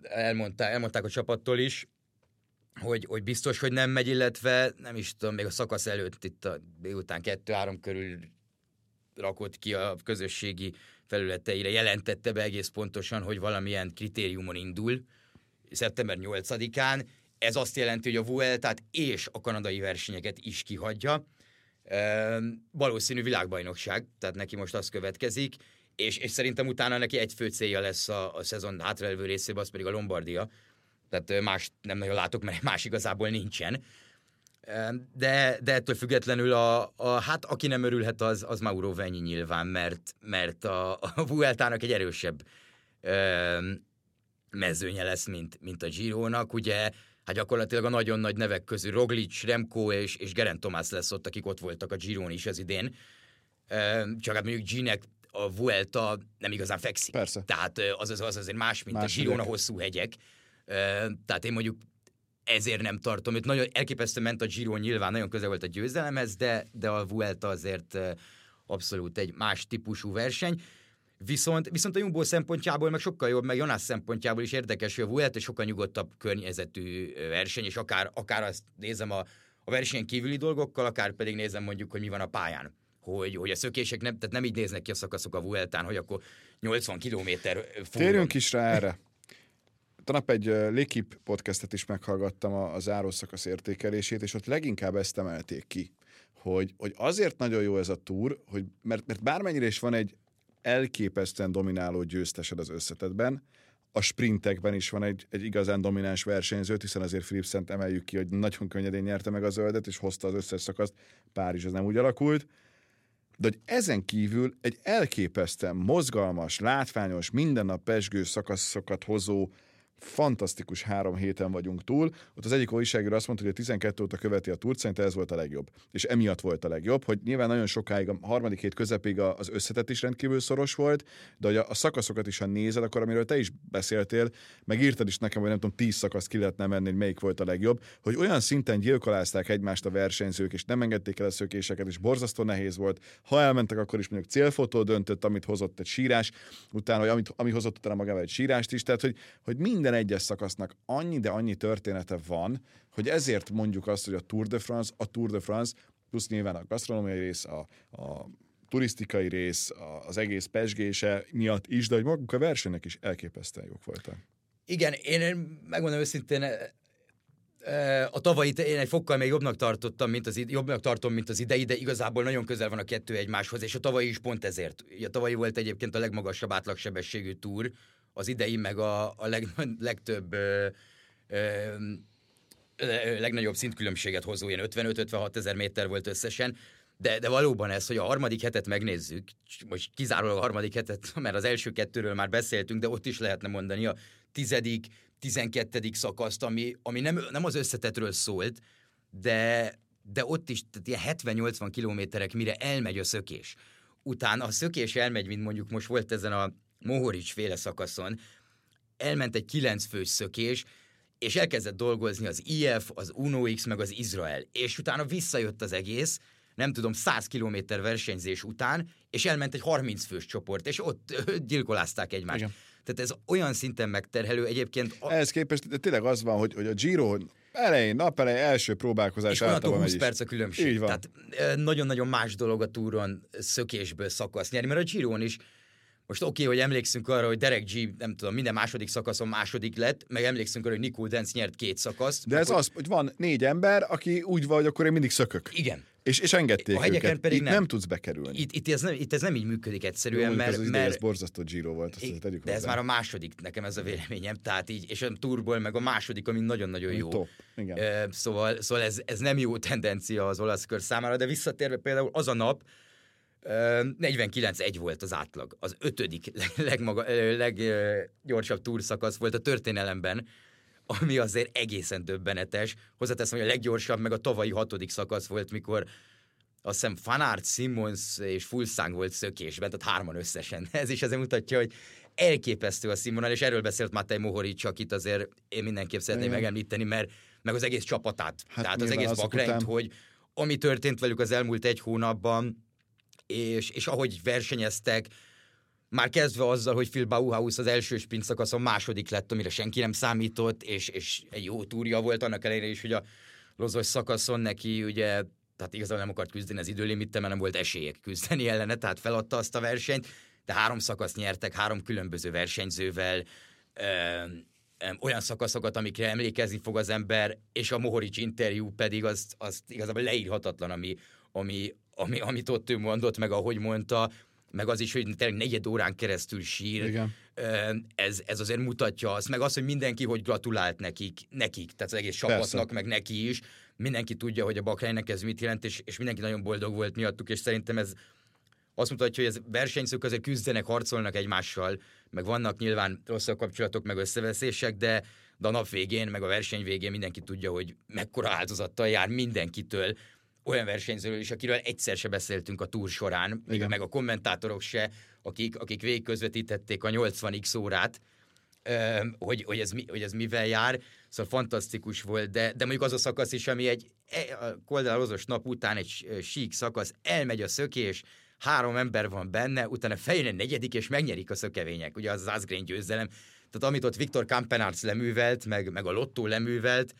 S2: Elmondták, elmondták a csapattól is, hogy, hogy biztos, hogy nem megy, illetve nem is tudom, még a szakasz előtt itt a délután kettő-három körül rakott ki a közösségi felületeire, jelentette be egész pontosan, hogy valamilyen kritériumon indul szeptember 8-án. Ez azt jelenti, hogy a Vueltát és a kanadai versenyeket is kihagyja. E, valószínű világbajnokság, tehát neki most az következik, és, és szerintem utána neki egy fő célja lesz a, a szezon hátraelvő részében, az pedig a Lombardia. Tehát más nem nagyon látok, mert más igazából nincsen. De, de ettől függetlenül a, a, hát aki nem örülhet, az, az Mauro Venyi nyilván, mert, mert a, a Vueltának egy erősebb ö, mezőnye lesz, mint, mint a Girónak. Ugye hát gyakorlatilag a nagyon nagy nevek közül Roglic, Remco és, és Geraint Thomas lesz ott, akik ott voltak a Giron is az idén. Csak hát mondjuk Ginek a Vuelta nem igazán fekszik.
S1: Persze.
S2: Tehát az, az, az azért más, mint
S1: Más
S2: a Giron a hosszú hegyek. Tehát én mondjuk ezért nem tartom. Őt nagyon elképesztő ment a Giro nyilván, nagyon közel volt a győzelemhez, de, de a Vuelta azért abszolút egy más típusú verseny. Viszont, viszont a Jumbo szempontjából meg sokkal jobb, meg Jonas szempontjából is érdekes, hogy a Vuelta sokkal nyugodtabb környezetű verseny, és akár, akár azt nézem a, a versenyen kívüli dolgokkal, akár pedig nézem mondjuk, hogy mi van a pályán. Hogy, hogy a szökések nem, tehát nem így néznek ki a szakaszok a Vueltán, hogy akkor 80 kilométer
S1: Térjünk is rá erre. Tanap egy L'équipe podcastet is meghallgattam a, a zárószakasz értékelését, és ott leginkább ezt emelték ki, hogy, hogy azért nagyon jó ez a túr, hogy mert, mert bármennyire is van egy elképesztően domináló győztesed az összetetben, a sprintekben is van egy, egy igazán domináns versenyzőt, hiszen azért Philipsent emeljük ki, hogy nagyon könnyedén nyerte meg a zöldet, és hozta az összes szakaszt. Párizs az nem úgy alakult. De hogy ezen kívül egy elképesztően mozgalmas, látványos, minden nap pesgő szakaszokat hozó, fantasztikus három héten vagyunk túl. Ott az egyik újságíró azt mondta, hogy a 12 óta követi a túrt, szerintem ez volt a legjobb. És emiatt volt a legjobb, hogy nyilván nagyon sokáig, a harmadik hét közepéig a- az összetett is rendkívül szoros volt, de hogy a, szakaszokat is, ha nézed, akkor amiről te is beszéltél, meg írtad is nekem, hogy nem tudom, 10 szakaszt ki lehetne menni, hogy melyik volt a legjobb, hogy olyan szinten gyilkolázták egymást a versenyzők, és nem engedték el a szökéseket, és borzasztó nehéz volt. Ha elmentek, akkor is mondjuk célfotó döntött, amit hozott egy sírás, utána, vagy amit, ami hozott utána magával egy sírást is, tehát hogy, hogy minden egyes szakasznak annyi, de annyi története van, hogy ezért mondjuk azt, hogy a Tour de France, a Tour de France, plusz nyilván a gasztronómiai rész, a, a turisztikai rész, a- az egész pesgése miatt is, de hogy maguk a versenyek is elképesztően jók voltak.
S2: Igen, én megmondom őszintén, eh, a tavalyit én egy fokkal még jobbnak tartottam, mint az, jobbnak tartom, mint az idei, de igazából nagyon közel van a kettő egymáshoz, és a tavalyi is pont ezért. A tavalyi volt egyébként a legmagasabb átlagsebességű túr, az idei meg a, a leg, legtöbb ö, ö, legnagyobb szintkülönbséget hozó, ilyen 55-56 ezer méter volt összesen, de, de valóban ez, hogy a harmadik hetet megnézzük, most kizárólag a harmadik hetet, mert az első kettőről már beszéltünk, de ott is lehetne mondani a tizedik, tizenkettedik szakaszt, ami, ami nem, nem az összetetről szólt, de, de ott is tehát ilyen 70-80 kilométerek, mire elmegy a szökés. Utána a szökés elmegy, mint mondjuk most volt ezen a Mohorics féle szakaszon, elment egy kilenc fős szökés, és elkezdett dolgozni az IF, az UNOX, meg az Izrael. És utána visszajött az egész, nem tudom, 100 kilométer versenyzés után, és elment egy 30 fős csoport, és ott gyilkolázták egymást.
S1: Igen.
S2: Tehát ez olyan szinten megterhelő, egyébként a,
S1: Ehhez képest de tényleg az van, hogy, hogy a Giro elején, nap elején első próbálkozás
S2: és onnantól
S1: általában
S2: 20
S1: megy is.
S2: perc a különbség.
S1: Így van.
S2: Tehát nagyon-nagyon más dolog a túron szökésből szakasz nyerni, mert a Giron is most oké, okay, hogy emlékszünk arra, hogy Derek G, nem tudom, minden második szakaszon második lett, meg emlékszünk arra, hogy Nicole Dance nyert két szakaszt.
S1: De ez akkor... az, hogy van négy ember, aki úgy van, hogy akkor én mindig szökök.
S2: Igen.
S1: És, és engedték
S2: A hegyeken
S1: őket.
S2: pedig
S1: itt
S2: nem.
S1: nem. tudsz bekerülni.
S2: Itt, itt, ez nem, itt ez nem így működik egyszerűen,
S1: Jó,
S2: mert,
S1: az, az
S2: mert,
S1: ez borzasztó Giro volt, azt
S2: I-
S1: tegyük
S2: de ez már a második, nekem ez a véleményem, tehát így, és a turból meg a második, ami nagyon-nagyon jó.
S1: Top, igen.
S2: Ö, Szóval, szóval ez, ez nem jó tendencia az olasz kör számára, de visszatérve például az a nap, 49-1 volt az átlag. Az ötödik leg- legmaga, leggyorsabb túrszakasz volt a történelemben, ami azért egészen döbbenetes. Hozzáteszem, hogy a leggyorsabb meg a tavalyi hatodik szakasz volt, mikor azt hiszem Fanart, Simmons és Fulszang volt szökésben, tehát hárman összesen. Ez is azért mutatja, hogy elképesztő a színvonal, és erről beszélt Matej Mohoric, akit azért én mindenképp szeretném
S1: Igen.
S2: megemlíteni, mert meg az egész csapatát.
S1: Hát
S2: tehát az egész
S1: azok
S2: bakrenyt,
S1: után-
S2: hogy ami történt velük az elmúlt egy hónapban, és, és ahogy versenyeztek, már kezdve azzal, hogy Phil Bauhaus az első sprint szakaszon második lett, amire senki nem számított, és, és egy jó túrja volt, annak ellenére is, hogy a lozos szakaszon neki ugye, tehát igazából nem akart küzdeni az időlimittel, mert nem volt esélyek küzdeni ellene, tehát feladta azt a versenyt, de három szakasz nyertek, három különböző versenyzővel, ö, ö, olyan szakaszokat, amikre emlékezni fog az ember, és a Mohoric interjú pedig az, az igazából leírhatatlan, ami, ami, ami, amit ott ő mondott, meg ahogy mondta, meg az is, hogy tényleg negyed órán keresztül sír.
S1: Igen.
S2: Ez, ez azért mutatja azt, meg az, hogy mindenki hogy gratulált nekik, nekik, tehát az egész csapatnak,
S1: Persze.
S2: meg neki is. Mindenki tudja, hogy a Bakránynak ez mit jelent, és, és mindenki nagyon boldog volt miattuk, és szerintem ez azt mutatja, hogy ez versenyzők azért küzdenek, harcolnak egymással, meg vannak nyilván rosszabb kapcsolatok, meg összeveszések, de, de a nap végén, meg a verseny végén mindenki tudja, hogy mekkora áldozattal jár mindenkitől, olyan versenyzőről is, akiről egyszer se beszéltünk a túr során, meg,
S1: Igen.
S2: meg a kommentátorok se, akik, akik végigközvetítették a 80x órát, hogy, hogy, ez, mi, hogy ez mivel jár, szóval fantasztikus volt, de, de mondjuk az a szakasz is, ami egy e- a koldalozos nap után egy sík szakasz, elmegy a szökés, három ember van benne, utána feljön egy negyedik, és megnyerik a szökevények, ugye az az Asgreen győzelem. Tehát amit ott Viktor Kampenarts leművelt, meg, meg a Lotto leművelt,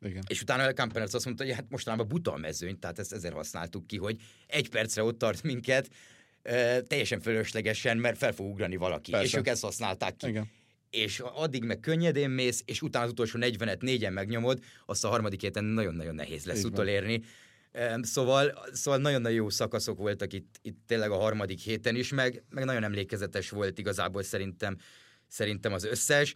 S1: Igen.
S2: és utána a Kampenarts azt mondta, hogy hát mostanában buta a mezőny, tehát ezt ezért használtuk ki, hogy egy percre ott tart minket, ö, teljesen fölöslegesen, mert fel fog ugrani valaki.
S1: Persze.
S2: És ők ezt használták ki.
S1: Igen.
S2: És addig meg könnyedén mész, és utána az utolsó 40-et négyen megnyomod, azt a harmadik héten nagyon-nagyon nehéz lesz
S1: Így
S2: utolérni. Szóval, szóval nagyon-nagyon jó szakaszok voltak itt, itt tényleg a harmadik héten is, meg, meg nagyon emlékezetes volt igazából szerintem, szerintem az összes,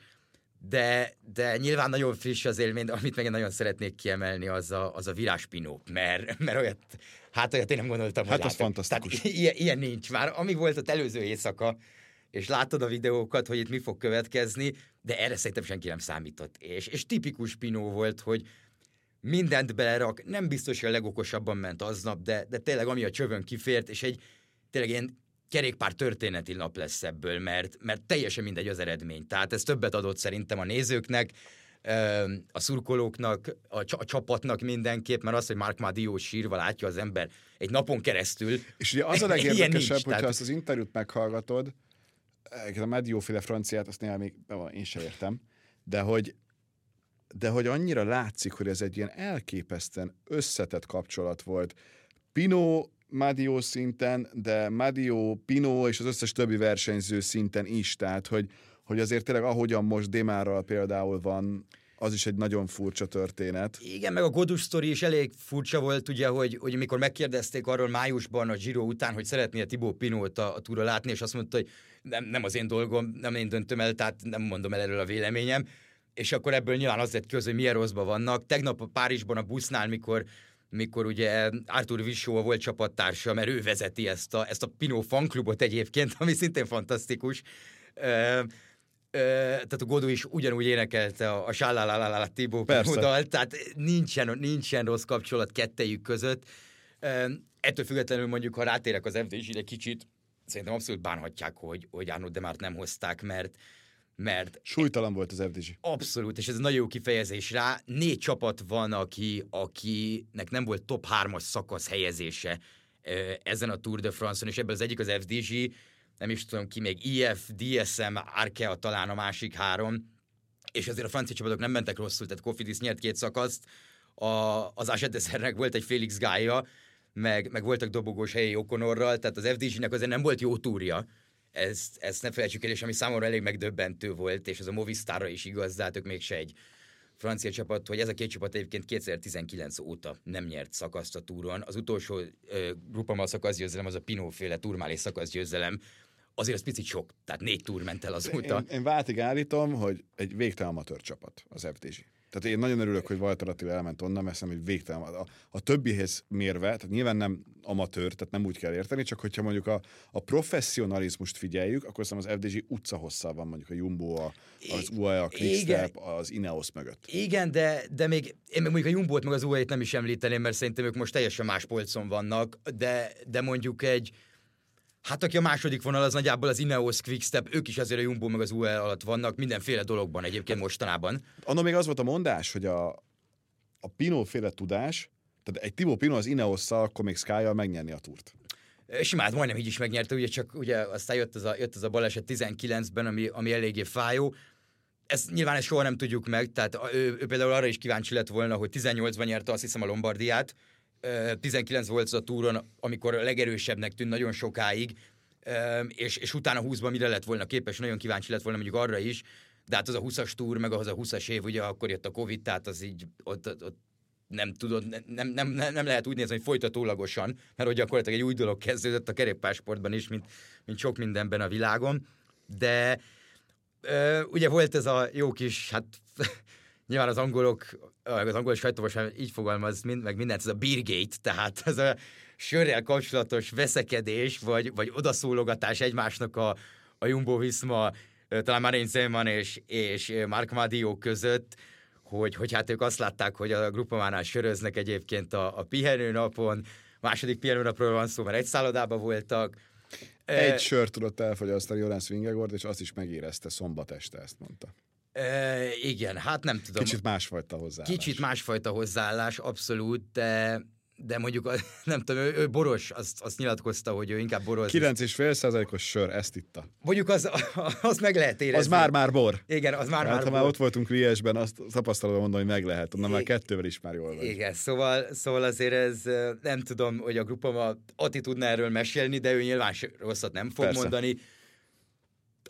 S2: de, de nyilván nagyon friss az élmény, de amit meg én nagyon szeretnék kiemelni, az a, az a viráspinó, mert, mert olyat, hát olyat én nem gondoltam,
S1: Hát
S2: hogy
S1: az fantasztikus.
S2: Tehát ilyen, ilyen nincs már. Ami volt az előző éjszaka, és láttad a videókat, hogy itt mi fog következni, de erre szerintem senki nem számított. És, és tipikus Pinó volt, hogy mindent belerak, nem biztos, hogy a legokosabban ment aznap, de, de tényleg ami a csövön kifért, és egy tényleg ilyen kerékpár történeti nap lesz ebből, mert, mert teljesen mindegy az eredmény. Tehát ez többet adott szerintem a nézőknek, a szurkolóknak, a, a csapatnak mindenképp, mert az, hogy Mark Madio sírva látja az ember egy napon keresztül.
S1: És ugye az a legérdekesebb,
S2: nincs,
S1: hogyha
S2: tehát-
S1: azt az interjút meghallgatod, a Medióféle franciát, azt néha még én sem értem, de hogy, de hogy annyira látszik, hogy ez egy ilyen elképesztően összetett kapcsolat volt. Pino Madio szinten, de Madio, Pino és az összes többi versenyző szinten is, tehát hogy, hogy azért tényleg ahogyan most Demárral például van, az is egy nagyon furcsa történet.
S2: Igen, meg a Godus sztori is elég furcsa volt, ugye, hogy, hogy mikor megkérdezték arról májusban a Giro után, hogy szeretné Tibó Pinót a, a túra látni, és azt mondta, hogy nem, nem az én dolgom, nem én döntöm el, tehát nem mondom el erről a véleményem. És akkor ebből nyilván az lett hogy milyen rosszban vannak. Tegnap a Párizsban a busznál, mikor mikor ugye Arthur Vissó a volt csapattársa, mert ő vezeti ezt a, ezt a Pinó fanklubot egyébként, ami szintén fantasztikus. Ö, ö, tehát a Godó is ugyanúgy énekelte a, a Sálálálála Tibó dalt, tehát nincsen, nincsen rossz kapcsolat kettejük között. Ö, ettől függetlenül mondjuk, ha rátérek az FDZ-re kicsit, szerintem abszolút bánhatják, hogy, hogy Arnold Demárt nem hozták, mert mert
S1: Súlytalan volt az FDZ.
S2: Abszolút, és ez nagyon jó kifejezés rá. Négy csapat van, aki, akinek nem volt top 3-as szakasz helyezése ezen a Tour de France-on, és ebből az egyik az FDG, nem is tudom ki még, IF, DSM, Arkea talán a másik három, és azért a francia csapatok nem mentek rosszul, tehát Kofidis nyert két szakaszt, a, az Asedeszernek volt egy Félix Gája, meg, meg voltak dobogós helyi Okonorral, tehát az FDG-nek azért nem volt jó túrja ezt, ezt ne felejtsük el, és ami számomra elég megdöbbentő volt, és ez a Movistarra is igaz, de hát ők mégse egy francia csapat, hogy ez a két csapat egyébként 2019 óta nem nyert szakaszt a túron. Az utolsó uh, grupamal szakaszgyőzelem az a Pinot féle turmálé szakaszgyőzelem, azért az picit sok, tehát négy túr ment el azóta.
S1: Én, én váltig állítom, hogy egy végtelen amatőr csapat az FDG. Tehát én nagyon örülök, hogy Walter Attila elment onnan, mert szerintem, hogy végtelen. A, a többihez mérve, tehát nyilván nem amatőr, tehát nem úgy kell érteni, csak hogyha mondjuk a, a professzionalizmust figyeljük, akkor szerintem az FDG utca hosszal van mondjuk a Jumbo, a, az UAE, a Quickstep, az Ineos mögött.
S2: Igen, de, de még én még mondjuk a Jumbo-t meg az UAE-t nem is említeném, mert szerintem ők most teljesen más polcon vannak, de, de mondjuk egy, Hát aki a második vonal, az nagyjából az Ineos Quickstep, ők is azért a Jumbo meg az UE alatt vannak, mindenféle dologban egyébként mostanában.
S1: Anno még az volt a mondás, hogy a, a Pinot féle tudás, tehát egy Timo Pinot az ineos akkor még sky megnyerni a túrt.
S2: Simát majdnem így is megnyerte, ugye csak ugye aztán jött ez a, jött ez a baleset 19-ben, ami, ami eléggé fájó. Ezt nyilván ezt soha nem tudjuk meg, tehát ő, ő például arra is kíváncsi lett volna, hogy 18-ban nyerte azt hiszem a Lombardiát, 19 volt az a túron, amikor a legerősebbnek tűnt nagyon sokáig, és, és utána 20-ban mire lett volna képes, nagyon kíváncsi lett volna mondjuk arra is, de hát az a 20-as túr, meg az a 20-as év, ugye akkor jött a Covid, tehát az így ott, ott, ott nem tudod, nem, nem, nem, nem lehet úgy nézni, hogy folytatólagosan, mert hogy gyakorlatilag egy új dolog kezdődött a kerékpásportban is, mint, mint sok mindenben a világon, de ö, ugye volt ez a jó kis, hát nyilván az angolok, az angol sajtóban így fogalmaz, mind, meg mindent, ez a beergate, tehát ez a sörrel kapcsolatos veszekedés, vagy, vagy odaszólogatás egymásnak a, a Jumbo Visma, talán Marin Zeman és, és Mark Madio között, hogy, hogy hát ők azt látták, hogy a grupamánál söröznek egyébként a, a pihenőnapon, második pihenőnapról van szó, mert egy szállodában voltak.
S1: Egy sört tudott elfogyasztani Jonas Vingegord, és azt is megérezte szombat este, ezt mondta.
S2: E, igen, hát nem tudom.
S1: Kicsit másfajta hozzáállás.
S2: Kicsit másfajta hozzáállás, abszolút, de, de mondjuk, nem tudom, ő, ő boros, azt, azt nyilatkozta, hogy ő inkább boros.
S1: 9,5 százalékos sör, ezt itta.
S2: Mondjuk az, az meg lehet érezni.
S1: Az már-már bor.
S2: Igen, az már-már
S1: hát,
S2: bor.
S1: ha már ott voltunk Liesben, azt tapasztalom mondani, hogy meg lehet. Onnan már kettővel is már jól vagy.
S2: Igen, szóval, szóval azért ez, nem tudom, hogy a grupama Ati tudna erről mesélni, de ő nyilván rosszat nem fog Persze. mondani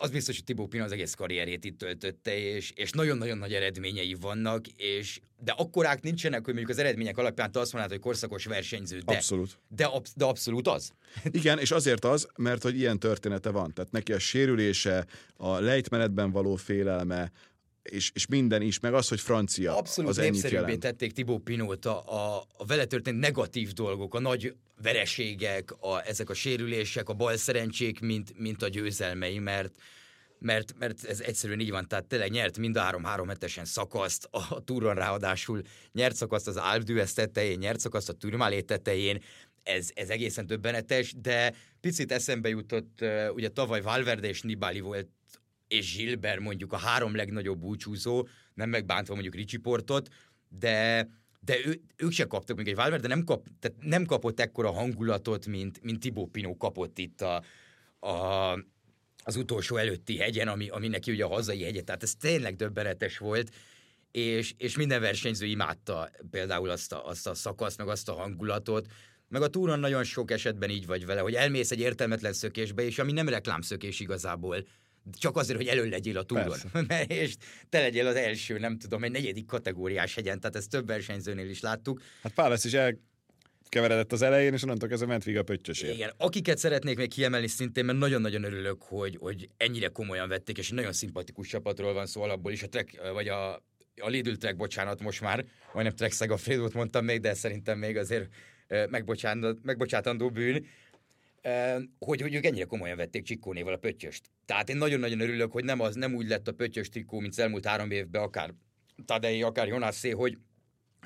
S2: az biztos, hogy Tibó Pina az egész karrierét itt töltötte, és, és nagyon-nagyon nagy eredményei vannak, és de akkorák nincsenek, hogy mondjuk az eredmények alapján te azt mondod, hogy korszakos versenyző, de,
S1: abszolút.
S2: De, absz- de abszolút az.
S1: Igen, és azért az, mert hogy ilyen története van. Tehát neki a sérülése, a lejtmenetben való félelme, és, és minden is, meg az, hogy francia.
S2: Abszolút
S1: az
S2: népszerűbbé tették Tibó Pinót a, a, a vele történt negatív dolgok, a nagy vereségek, a, ezek a sérülések, a bal szerencsék, mint, mint a győzelmei, mert mert, mert ez egyszerűen így van, tehát tényleg nyert mind a három-három hetesen szakaszt, a, a túron ráadásul nyert szakaszt az Alpe tetején, nyert szakaszt a Turmalé tetején, ez, ez egészen többenetes, de picit eszembe jutott, ugye tavaly Valverde és Nibali volt és Gilbert mondjuk a három legnagyobb búcsúzó, nem megbántva mondjuk Ricsi Portot, de de ő, ők se kaptak még egy Valverde, nem, kap, tehát nem kapott ekkora hangulatot, mint, mint Thibaut Pinot kapott itt a, a, az utolsó előtti hegyen, ami, ami neki ugye a hazai hegye, tehát ez tényleg döbbenetes volt, és, és minden versenyző imádta például azt a, azt a szakaszt, meg azt a hangulatot, meg a túron nagyon sok esetben így vagy vele, hogy elmész egy értelmetlen szökésbe, és ami nem reklámszökés igazából, csak azért, hogy elő legyél a túron. és te legyél az első, nem tudom, egy negyedik kategóriás hegyen, tehát ezt több versenyzőnél is láttuk.
S1: Hát Pálasz is el keveredett az elején, és onnantól kezdve ment a pöttyösért.
S2: Igen, akiket szeretnék még kiemelni szintén, mert nagyon-nagyon örülök, hogy, hogy ennyire komolyan vették, és egy nagyon szimpatikus csapatról van szó alapból is, a trek, vagy a, a Lidl Trek, bocsánat, most már, majdnem Trek Szegafrédót mondtam még, de szerintem még azért megbocsátandó bűn hogy, hogy ők ennyire komolyan vették Csikkónéval a pöttyöst. Tehát én nagyon-nagyon örülök, hogy nem, az, nem úgy lett a pöttyös trikó, mint az elmúlt három évben, akár Tadei, akár Jonasszé, hogy,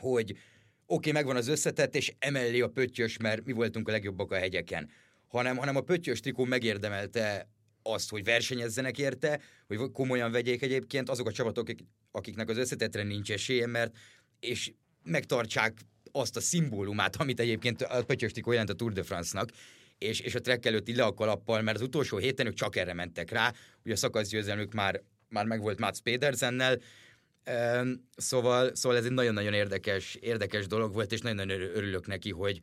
S2: hogy oké, okay, megvan az összetett, és emellé a pöttyös, mert mi voltunk a legjobbak a hegyeken. Hanem, hanem a pöttyös trikó megérdemelte azt, hogy versenyezzenek érte, hogy komolyan vegyék egyébként azok a csapatok, akiknek az összetetre nincs esélye, mert és megtartsák azt a szimbólumát, amit egyébként a pöttyös trikó jelent a Tour de France-nak, és, és a trek előtti le a kalappal, mert az utolsó héten ők csak erre mentek rá, ugye a szakaszgyőzelmük már, már megvolt Mats Pedersennel, Szóval, szóval ez egy nagyon-nagyon érdekes, érdekes dolog volt, és nagyon-nagyon örülök neki, hogy,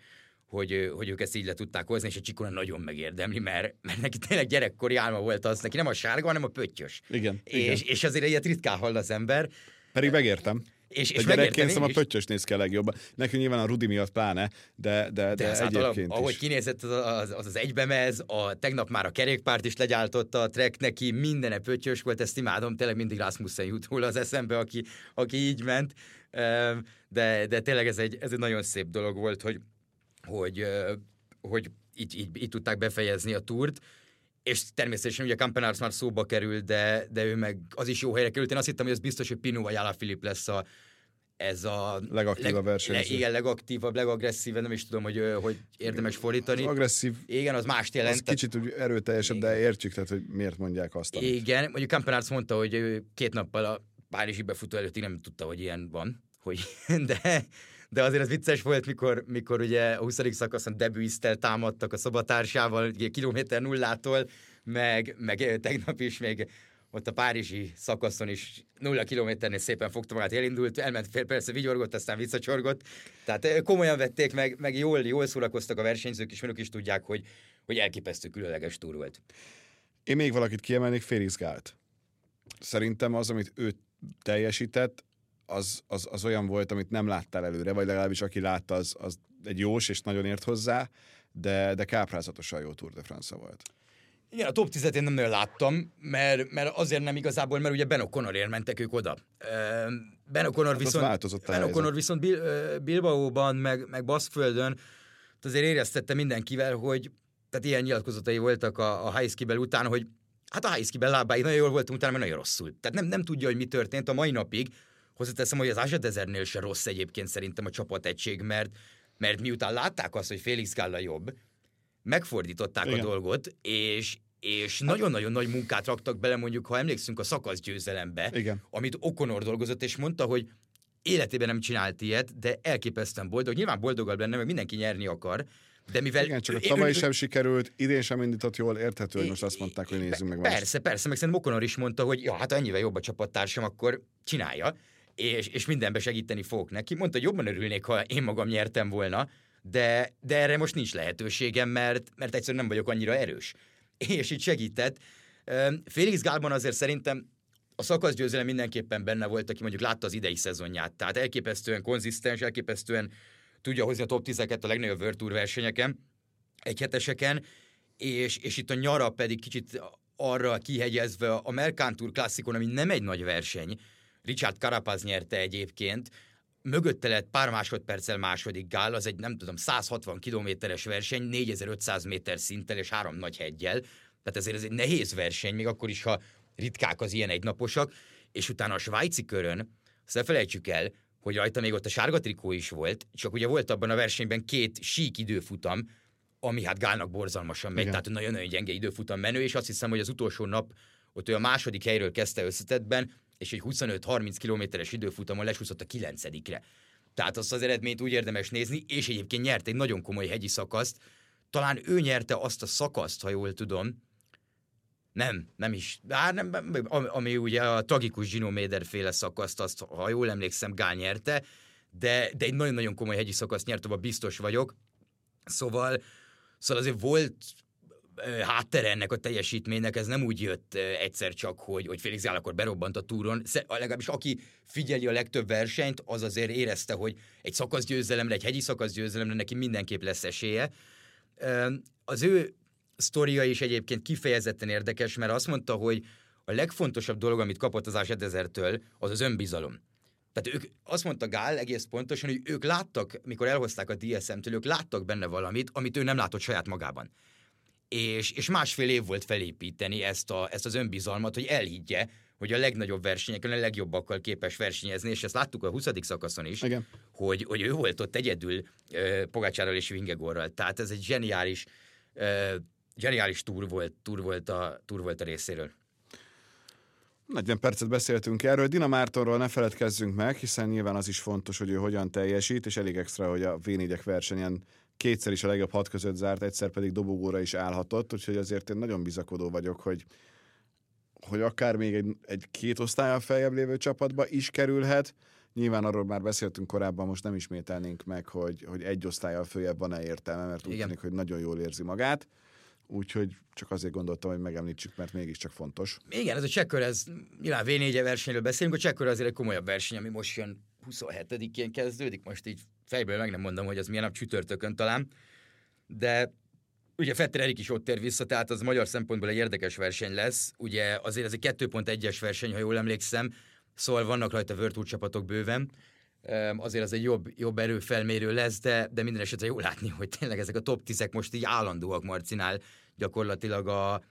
S2: hogy, hogy ők ezt így le tudták hozni, és a Csikona nagyon megérdemli, mert, mert neki tényleg gyerekkori álma volt az, neki nem a sárga, hanem a pöttyös.
S1: Igen,
S2: És,
S1: igen.
S2: és azért ilyet ritkán hall az ember.
S1: Pedig megértem.
S2: És,
S1: És gyerekként szerintem a pöttyös néz ki a legjobban. Nekünk nyilván a Rudi miatt pláne, de, de, de,
S2: De által,
S1: egyébként
S2: ahogy
S1: is.
S2: kinézett az az, az, az egybemez, a tegnap már a kerékpárt is legyáltotta a trek neki, mindene pöttyös volt, ezt imádom, tényleg mindig Rasmussen jut róla az eszembe, aki, aki így ment, de, de tényleg ez egy, ez egy nagyon szép dolog volt, hogy, hogy, hogy így, így, így tudták befejezni a túrt, és természetesen ugye Campenars már szóba került, de, de ő meg az is jó helyre került. Én azt hittem, hogy az biztos, hogy Pino vagy Alaphilipp lesz a, ez a
S1: Legaktívabb versenyző.
S2: igen, legaktívabb, legagresszívabb, nem is tudom, hogy, hogy érdemes fordítani.
S1: Az agresszív,
S2: Igen, az mást jelent.
S1: az kicsit úgy erőteljesebb, de értjük, tehát, hogy miért mondják azt. amit.
S2: Igen, mondjuk Campenarts mondta, hogy ő két nappal a Párizsi befutó előttig nem tudta, hogy ilyen van, hogy, de, de azért az vicces volt, mikor, mikor ugye a 20. szakaszon debüiztel támadtak a szobatársával, ugye kilométer nullától, meg, meg tegnap is még ott a párizsi szakaszon is nulla kilométernél szépen fogta magát, elindult, elment fél persze, vigyorgott, aztán visszacsorgott. Tehát eh, komolyan vették, meg, meg jól, jól szórakoztak a versenyzők, és önök is tudják, hogy, hogy elképesztő különleges túr volt.
S1: Én még valakit kiemelnék, Félix Gált. Szerintem az, amit ő teljesített, az, az, az olyan volt, amit nem láttál előre, vagy legalábbis aki látta, az, az egy jós és nagyon ért hozzá, de, de káprázatosan jó Tour de France volt.
S2: Igen, a top 10-et én nem nagyon láttam, mert, mert azért nem igazából, mert ugye Ben O'Connorért mentek ők oda. Ben O'Connor
S1: Hát
S2: viszont, ben. O'Connor viszont Bil, Bilbaóban, meg, meg Baszkföldön ott azért éreztette mindenkivel, hogy tehát ilyen nyilatkozatai voltak a, a Heiskibel után, hogy hát a Heiskibel lábái nagyon jól voltunk utána, mert nagyon rosszul. Tehát nem, nem tudja, hogy mi történt a mai napig. Hozzáteszem, hogy az Azsadezernél se rossz egyébként szerintem a csapategység, mert, mert miután látták azt, hogy Félix Galla jobb, megfordították
S1: Igen.
S2: a dolgot, és, és nagyon-nagyon nagy munkát raktak bele, mondjuk, ha emlékszünk a szakaszgyőzelembe,
S1: Igen.
S2: amit Okonor dolgozott, és mondta, hogy életében nem csinált ilyet, de elképesztően boldog. Nyilván boldogabb lenne, mert mindenki nyerni akar, de mivel...
S1: Igen, csak a tavaly
S2: ő-
S1: sem sikerült, idén sem indított jól, érthető, hogy most azt mondták, hogy nézzünk meg más.
S2: Persze, persze, meg szerintem Okonor is mondta, hogy ja, hát ennyivel jobb a csapattársam, akkor csinálja, és, és mindenbe segíteni fogok neki. Mondta, hogy jobban örülnék, ha én magam nyertem volna, de, de erre most nincs lehetőségem, mert, mert egyszerűen nem vagyok annyira erős. És így segített. Félix Gálban azért szerintem a szakaszgyőzelem mindenképpen benne volt, aki mondjuk látta az idei szezonját. Tehát elképesztően konzisztens, elképesztően tudja hozni a top 10-eket a legnagyobb World Tour versenyeken, egyheteseken, és, és itt a nyara pedig kicsit arra kihegyezve a Mercantour klasszikon, ami nem egy nagy verseny, Richard Carapaz nyerte egyébként, mögötte lett pár másodperccel második gál, az egy nem tudom, 160 kilométeres verseny, 4500 méter szinttel és három nagy heggyel, tehát ezért ez egy nehéz verseny, még akkor is, ha ritkák az ilyen egynaposak, és utána a svájci körön, azt ne felejtsük el, hogy rajta még ott a sárga trikó is volt, csak ugye volt abban a versenyben két sík időfutam, ami hát Gálnak borzalmasan megy,
S1: Igen.
S2: tehát nagyon-nagyon gyenge időfutam menő, és azt hiszem, hogy az utolsó nap ott ő a második helyről kezdte összetettben, és egy 25-30 kilométeres időfutamon lesúszott a kilencedikre. Tehát azt az eredményt úgy érdemes nézni, és egyébként nyert egy nagyon komoly hegyi szakaszt. Talán ő nyerte azt a szakaszt, ha jól tudom, nem, nem is. Á, nem, ami, ugye a tragikus Gino Méder féle szakaszt, azt, ha jól emlékszem, Gál nyerte, de, de egy nagyon-nagyon komoly hegyi szakaszt nyert, abban biztos vagyok. Szóval, szóval azért volt háttere ennek a teljesítménynek, ez nem úgy jött egyszer csak, hogy, hogy Félix Gál akkor berobbant a túron. Legalábbis aki figyeli a legtöbb versenyt, az azért érezte, hogy egy szakaszgyőzelemre, egy hegyi szakaszgyőzelemre neki mindenképp lesz esélye. Az ő sztoria is egyébként kifejezetten érdekes, mert azt mondta, hogy a legfontosabb dolog, amit kapott az A7000-től, az az önbizalom. Tehát ők, azt mondta Gál egész pontosan, hogy ők láttak, mikor elhozták a DSM-től, ők láttak benne valamit, amit ő nem látott saját magában. És, és másfél év volt felépíteni ezt, a, ezt az önbizalmat, hogy elhiggye, hogy a legnagyobb versenyeken a legjobbakkal képes versenyezni, és ezt láttuk a 20. szakaszon is,
S1: Igen.
S2: hogy, hogy ő volt ott egyedül uh, Pogácsárral és Vingegorral. Tehát ez egy zseniális, uh, zseniális túr volt, túr volt, a, túr volt a részéről.
S1: 40 percet beszéltünk erről. Dina Mártonról ne feledkezzünk meg, hiszen nyilván az is fontos, hogy ő hogyan teljesít, és elég extra, hogy a v versenyen kétszer is a legjobb hat között zárt, egyszer pedig dobogóra is állhatott, úgyhogy azért én nagyon bizakodó vagyok, hogy hogy akár még egy, egy két osztályal feljebb lévő csapatba is kerülhet. Nyilván arról már beszéltünk korábban, most nem ismételnénk meg, hogy, hogy egy osztályal följebb van-e értelme, mert úgy tűnik, hogy nagyon jól érzi magát. Úgyhogy csak azért gondoltam, hogy megemlítsük, mert mégiscsak fontos.
S2: Igen, ez a csekkör, ez nyilván v 4 versenyről beszélünk, a csekkör azért egy komolyabb verseny, ami most jön 27-én kezdődik, most így fejből meg nem mondom, hogy az milyen nap csütörtökön talán, de ugye Fetter Erik is ott tér vissza, tehát az magyar szempontból egy érdekes verseny lesz. Ugye azért ez egy 2.1-es verseny, ha jól emlékszem, szóval vannak rajta Virtual csapatok bőven. Azért az egy jobb, jobb erőfelmérő lesz, de, de minden esetre jó látni, hogy tényleg ezek a top 10 most így állandóak Marcinál gyakorlatilag a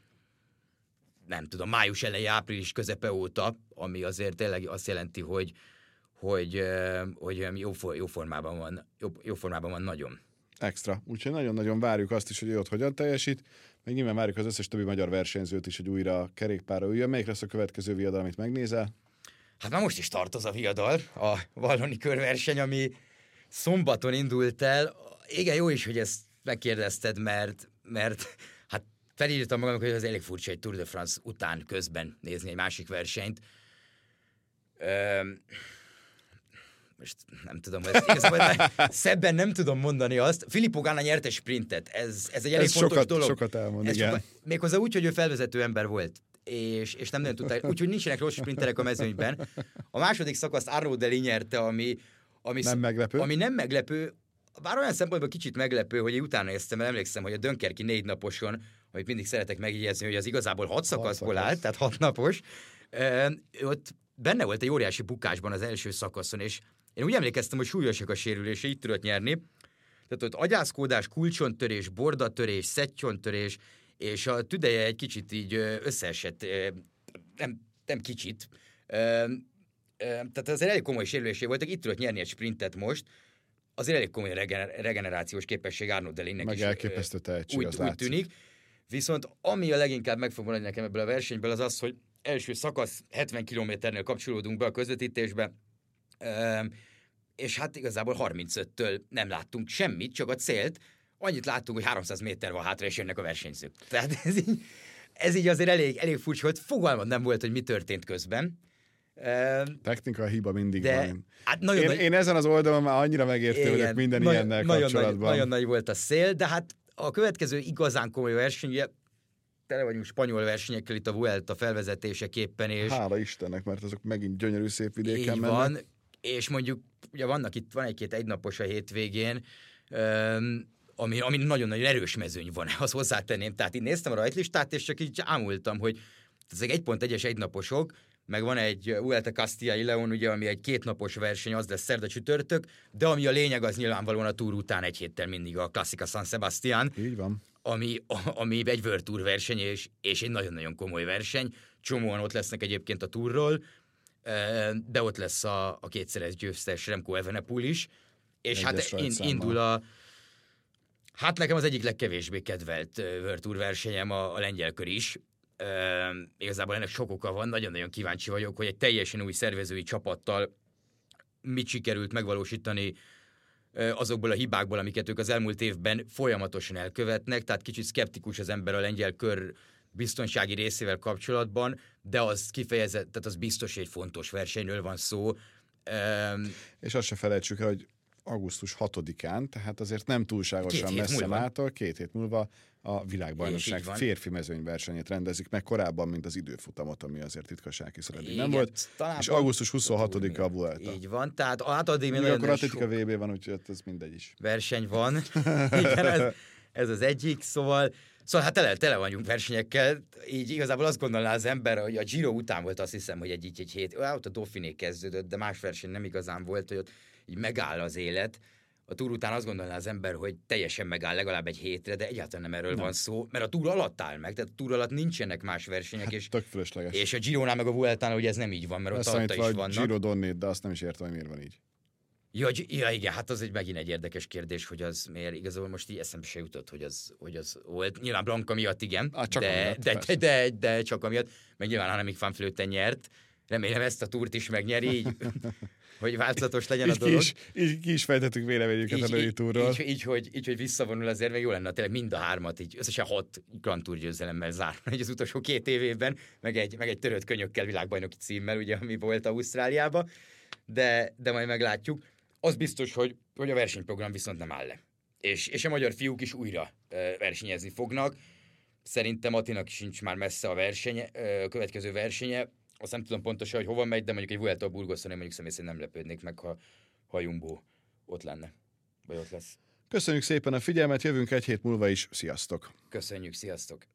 S2: nem tudom, május eleje, április közepe óta, ami azért tényleg azt jelenti, hogy, hogy, hogy jó, jó, formában van, jó, jó formában van nagyon.
S1: Extra. Úgyhogy nagyon-nagyon várjuk azt is, hogy ő ott hogyan teljesít. Meg nyilván várjuk az összes többi magyar versenyzőt is, hogy újra kerékpára üljön. Melyik lesz a következő viadal, amit megnézel?
S2: Hát már most is tart az a viadal, a Valloni körverseny, ami szombaton indult el. Igen, jó is, hogy ezt megkérdezted, mert, mert hát felírtam magamnak, hogy az elég furcsa egy Tour de France után közben nézni egy másik versenyt. Üm, most nem tudom, ezt igazából szebben nem tudom mondani azt. Filippo Ganna nyerte sprintet, ez, ez egy elég ez fontos
S1: sokat,
S2: dolog.
S1: Sokat elmond, ez igen. Sokat,
S2: méghozzá úgy, hogy ő felvezető ember volt és, és nem nagyon tudta, úgyhogy nincsenek rossz sprinterek a mezőnyben. A második szakaszt Arnaud Deli nyerte, ami, ami,
S1: nem meglepő.
S2: ami nem meglepő, bár olyan szempontból kicsit meglepő, hogy én utána néztem, mert emlékszem, hogy a Dönkerki négy naposon, amit mindig szeretek megjegyezni, hogy az igazából hat szakaszból hat állt, tehát hat napos, ö, ott benne volt egy óriási bukásban az első szakaszon, és én úgy emlékeztem, hogy súlyosak a sérülése, így tudott nyerni. Tehát ott agyászkódás, kulcsontörés, bordatörés, szettyontörés, és a tüdeje egy kicsit így összeesett, nem, nem kicsit, tehát azért elég komoly sérülésé voltak, itt tudott nyerni egy sprintet most, azért elég komoly regener- regenerációs képesség Arnold Delinnek
S1: Meg
S2: is.
S1: elképesztő tehetség,
S2: úgy, úgy tűnik. Viszont ami a leginkább meg fog maradni nekem ebből a versenyből, az az, hogy első szakasz 70 kilométernél kapcsolódunk be a közvetítésbe, és hát igazából 35-től nem láttunk semmit, csak a célt. Annyit láttunk, hogy 300 méter van hátra, és jönnek a versenyzők. Tehát ez így, ez így azért elég, elég furcsa volt. Fogalmam nem volt, hogy mi történt közben.
S1: Technika hiba mindig
S2: de,
S1: van.
S2: Hát nagyon
S1: én,
S2: nagy,
S1: én ezen az oldalon már annyira megértem, hogy minden nagyon, ilyennel
S2: nagyon
S1: kapcsolatban.
S2: Nagy, nagyon nagy volt a szél, de hát a következő igazán komoly verseny, ugye tele vagyunk spanyol versenyekkel itt a Vuelta felvezetéseképpen. És
S1: Hála Istennek, mert azok megint gyönyörű szép vidéken
S2: így
S1: mennek.
S2: van, és mondjuk ugye vannak itt, van egy-két egynapos a hétvégén, öm, ami, ami nagyon-nagyon erős mezőny van, az hozzátenném. Tehát én néztem a rajtlistát, és csak így ámultam, hogy ezek egy pont egyes egynaposok, meg van egy Vuelta Castilla Leon, ugye, ami egy kétnapos verseny, az lesz szerda csütörtök, de ami a lényeg, az nyilvánvalóan a túr után egy héttel mindig a Classica San Sebastián.
S1: Így van.
S2: Ami, ami egy World Tour verseny, és, és egy nagyon-nagyon komoly verseny. Csomóan ott lesznek egyébként a túrról, de ott lesz a, a kétszeres győztes Remco Evenepoel is, és Egyes hát in, indul a Hát nekem az egyik legkevésbé kedvelt World Tour versenyem a, a lengyel kör is. E, igazából ennek sok oka van, nagyon-nagyon kíváncsi vagyok, hogy egy teljesen új szervezői csapattal mit sikerült megvalósítani azokból a hibákból, amiket ők az elmúlt évben folyamatosan elkövetnek, tehát kicsit szkeptikus az ember a lengyel kör biztonsági részével kapcsolatban, de az kifejezett, tehát az biztos egy fontos versenyről van szó. Um,
S1: és azt se felejtsük el, hogy augusztus 6-án, tehát azért nem túlságosan messze mától, két hét múlva a világbajnokság férfi mezőnyversenyét rendezik meg korábban, mint az időfutamot, ami azért hiszen eddig nem volt. És augusztus 26-a a Vuelta.
S2: Így van, tehát hát addig
S1: még akkor atletika VB van, úgyhogy ez mindegy is.
S2: Verseny van. Igen, ez, ez az egyik, szóval Szóval hát tele, tele vagyunk versenyekkel, így igazából azt gondolná az ember, hogy a Giro után volt azt hiszem, hogy egy, egy, egy hét, ott a Dauphiné kezdődött, de más verseny nem igazán volt, hogy ott így megáll az élet. A túr után azt gondolná az ember, hogy teljesen megáll legalább egy hétre, de egyáltalán nem erről nem. van szó, mert a túr alatt áll meg, tehát a túr alatt nincsenek más versenyek.
S1: Hát,
S2: és,
S1: tök fölösleges.
S2: És a Gironál meg a Vueltán ugye ez nem így van, mert ott alatta is vannak.
S1: Giro Donnét, de azt nem is értem, hogy miért van így.
S2: Ja, ja, igen, hát az egy megint egy érdekes kérdés, hogy az miért igazából most így eszembe se jutott, hogy az, hogy az volt. Nyilván Blanka miatt igen,
S1: ah, csak
S2: de,
S1: amiatt,
S2: de, de, de, de, csak amiatt, meg nyilván Annemiek van Flöten nyert, remélem ezt a túrt is megnyeri, így, hogy változatos legyen
S1: így
S2: a dolog.
S1: Ki is, így ki is fejtettük véleményüket
S2: így,
S1: a női túról.
S2: Így, így, hogy, így, hogy visszavonul azért, meg jó lenne tényleg mind a hármat, így összesen hat Grand Tour győzelemmel zárni hogy az utolsó két évében, meg egy, meg egy törött könyökkel világbajnoki címmel, ugye, ami volt Ausztráliába, de, de majd meglátjuk. Az biztos, hogy, hogy a versenyprogram viszont nem áll le. És, és a magyar fiúk is újra versenyezni fognak. Szerintem Atinak sincs már messze a versenye, a következő versenye. Azt nem tudom pontosan, hogy hova megy, de mondjuk egy Vuelta a Burgoszon, én mondjuk személy szerint nem lepődnék meg, ha, ha Jumbo ott lenne, vagy ott lesz.
S1: Köszönjük szépen a figyelmet, jövünk egy hét múlva is. Sziasztok!
S2: Köszönjük, sziasztok!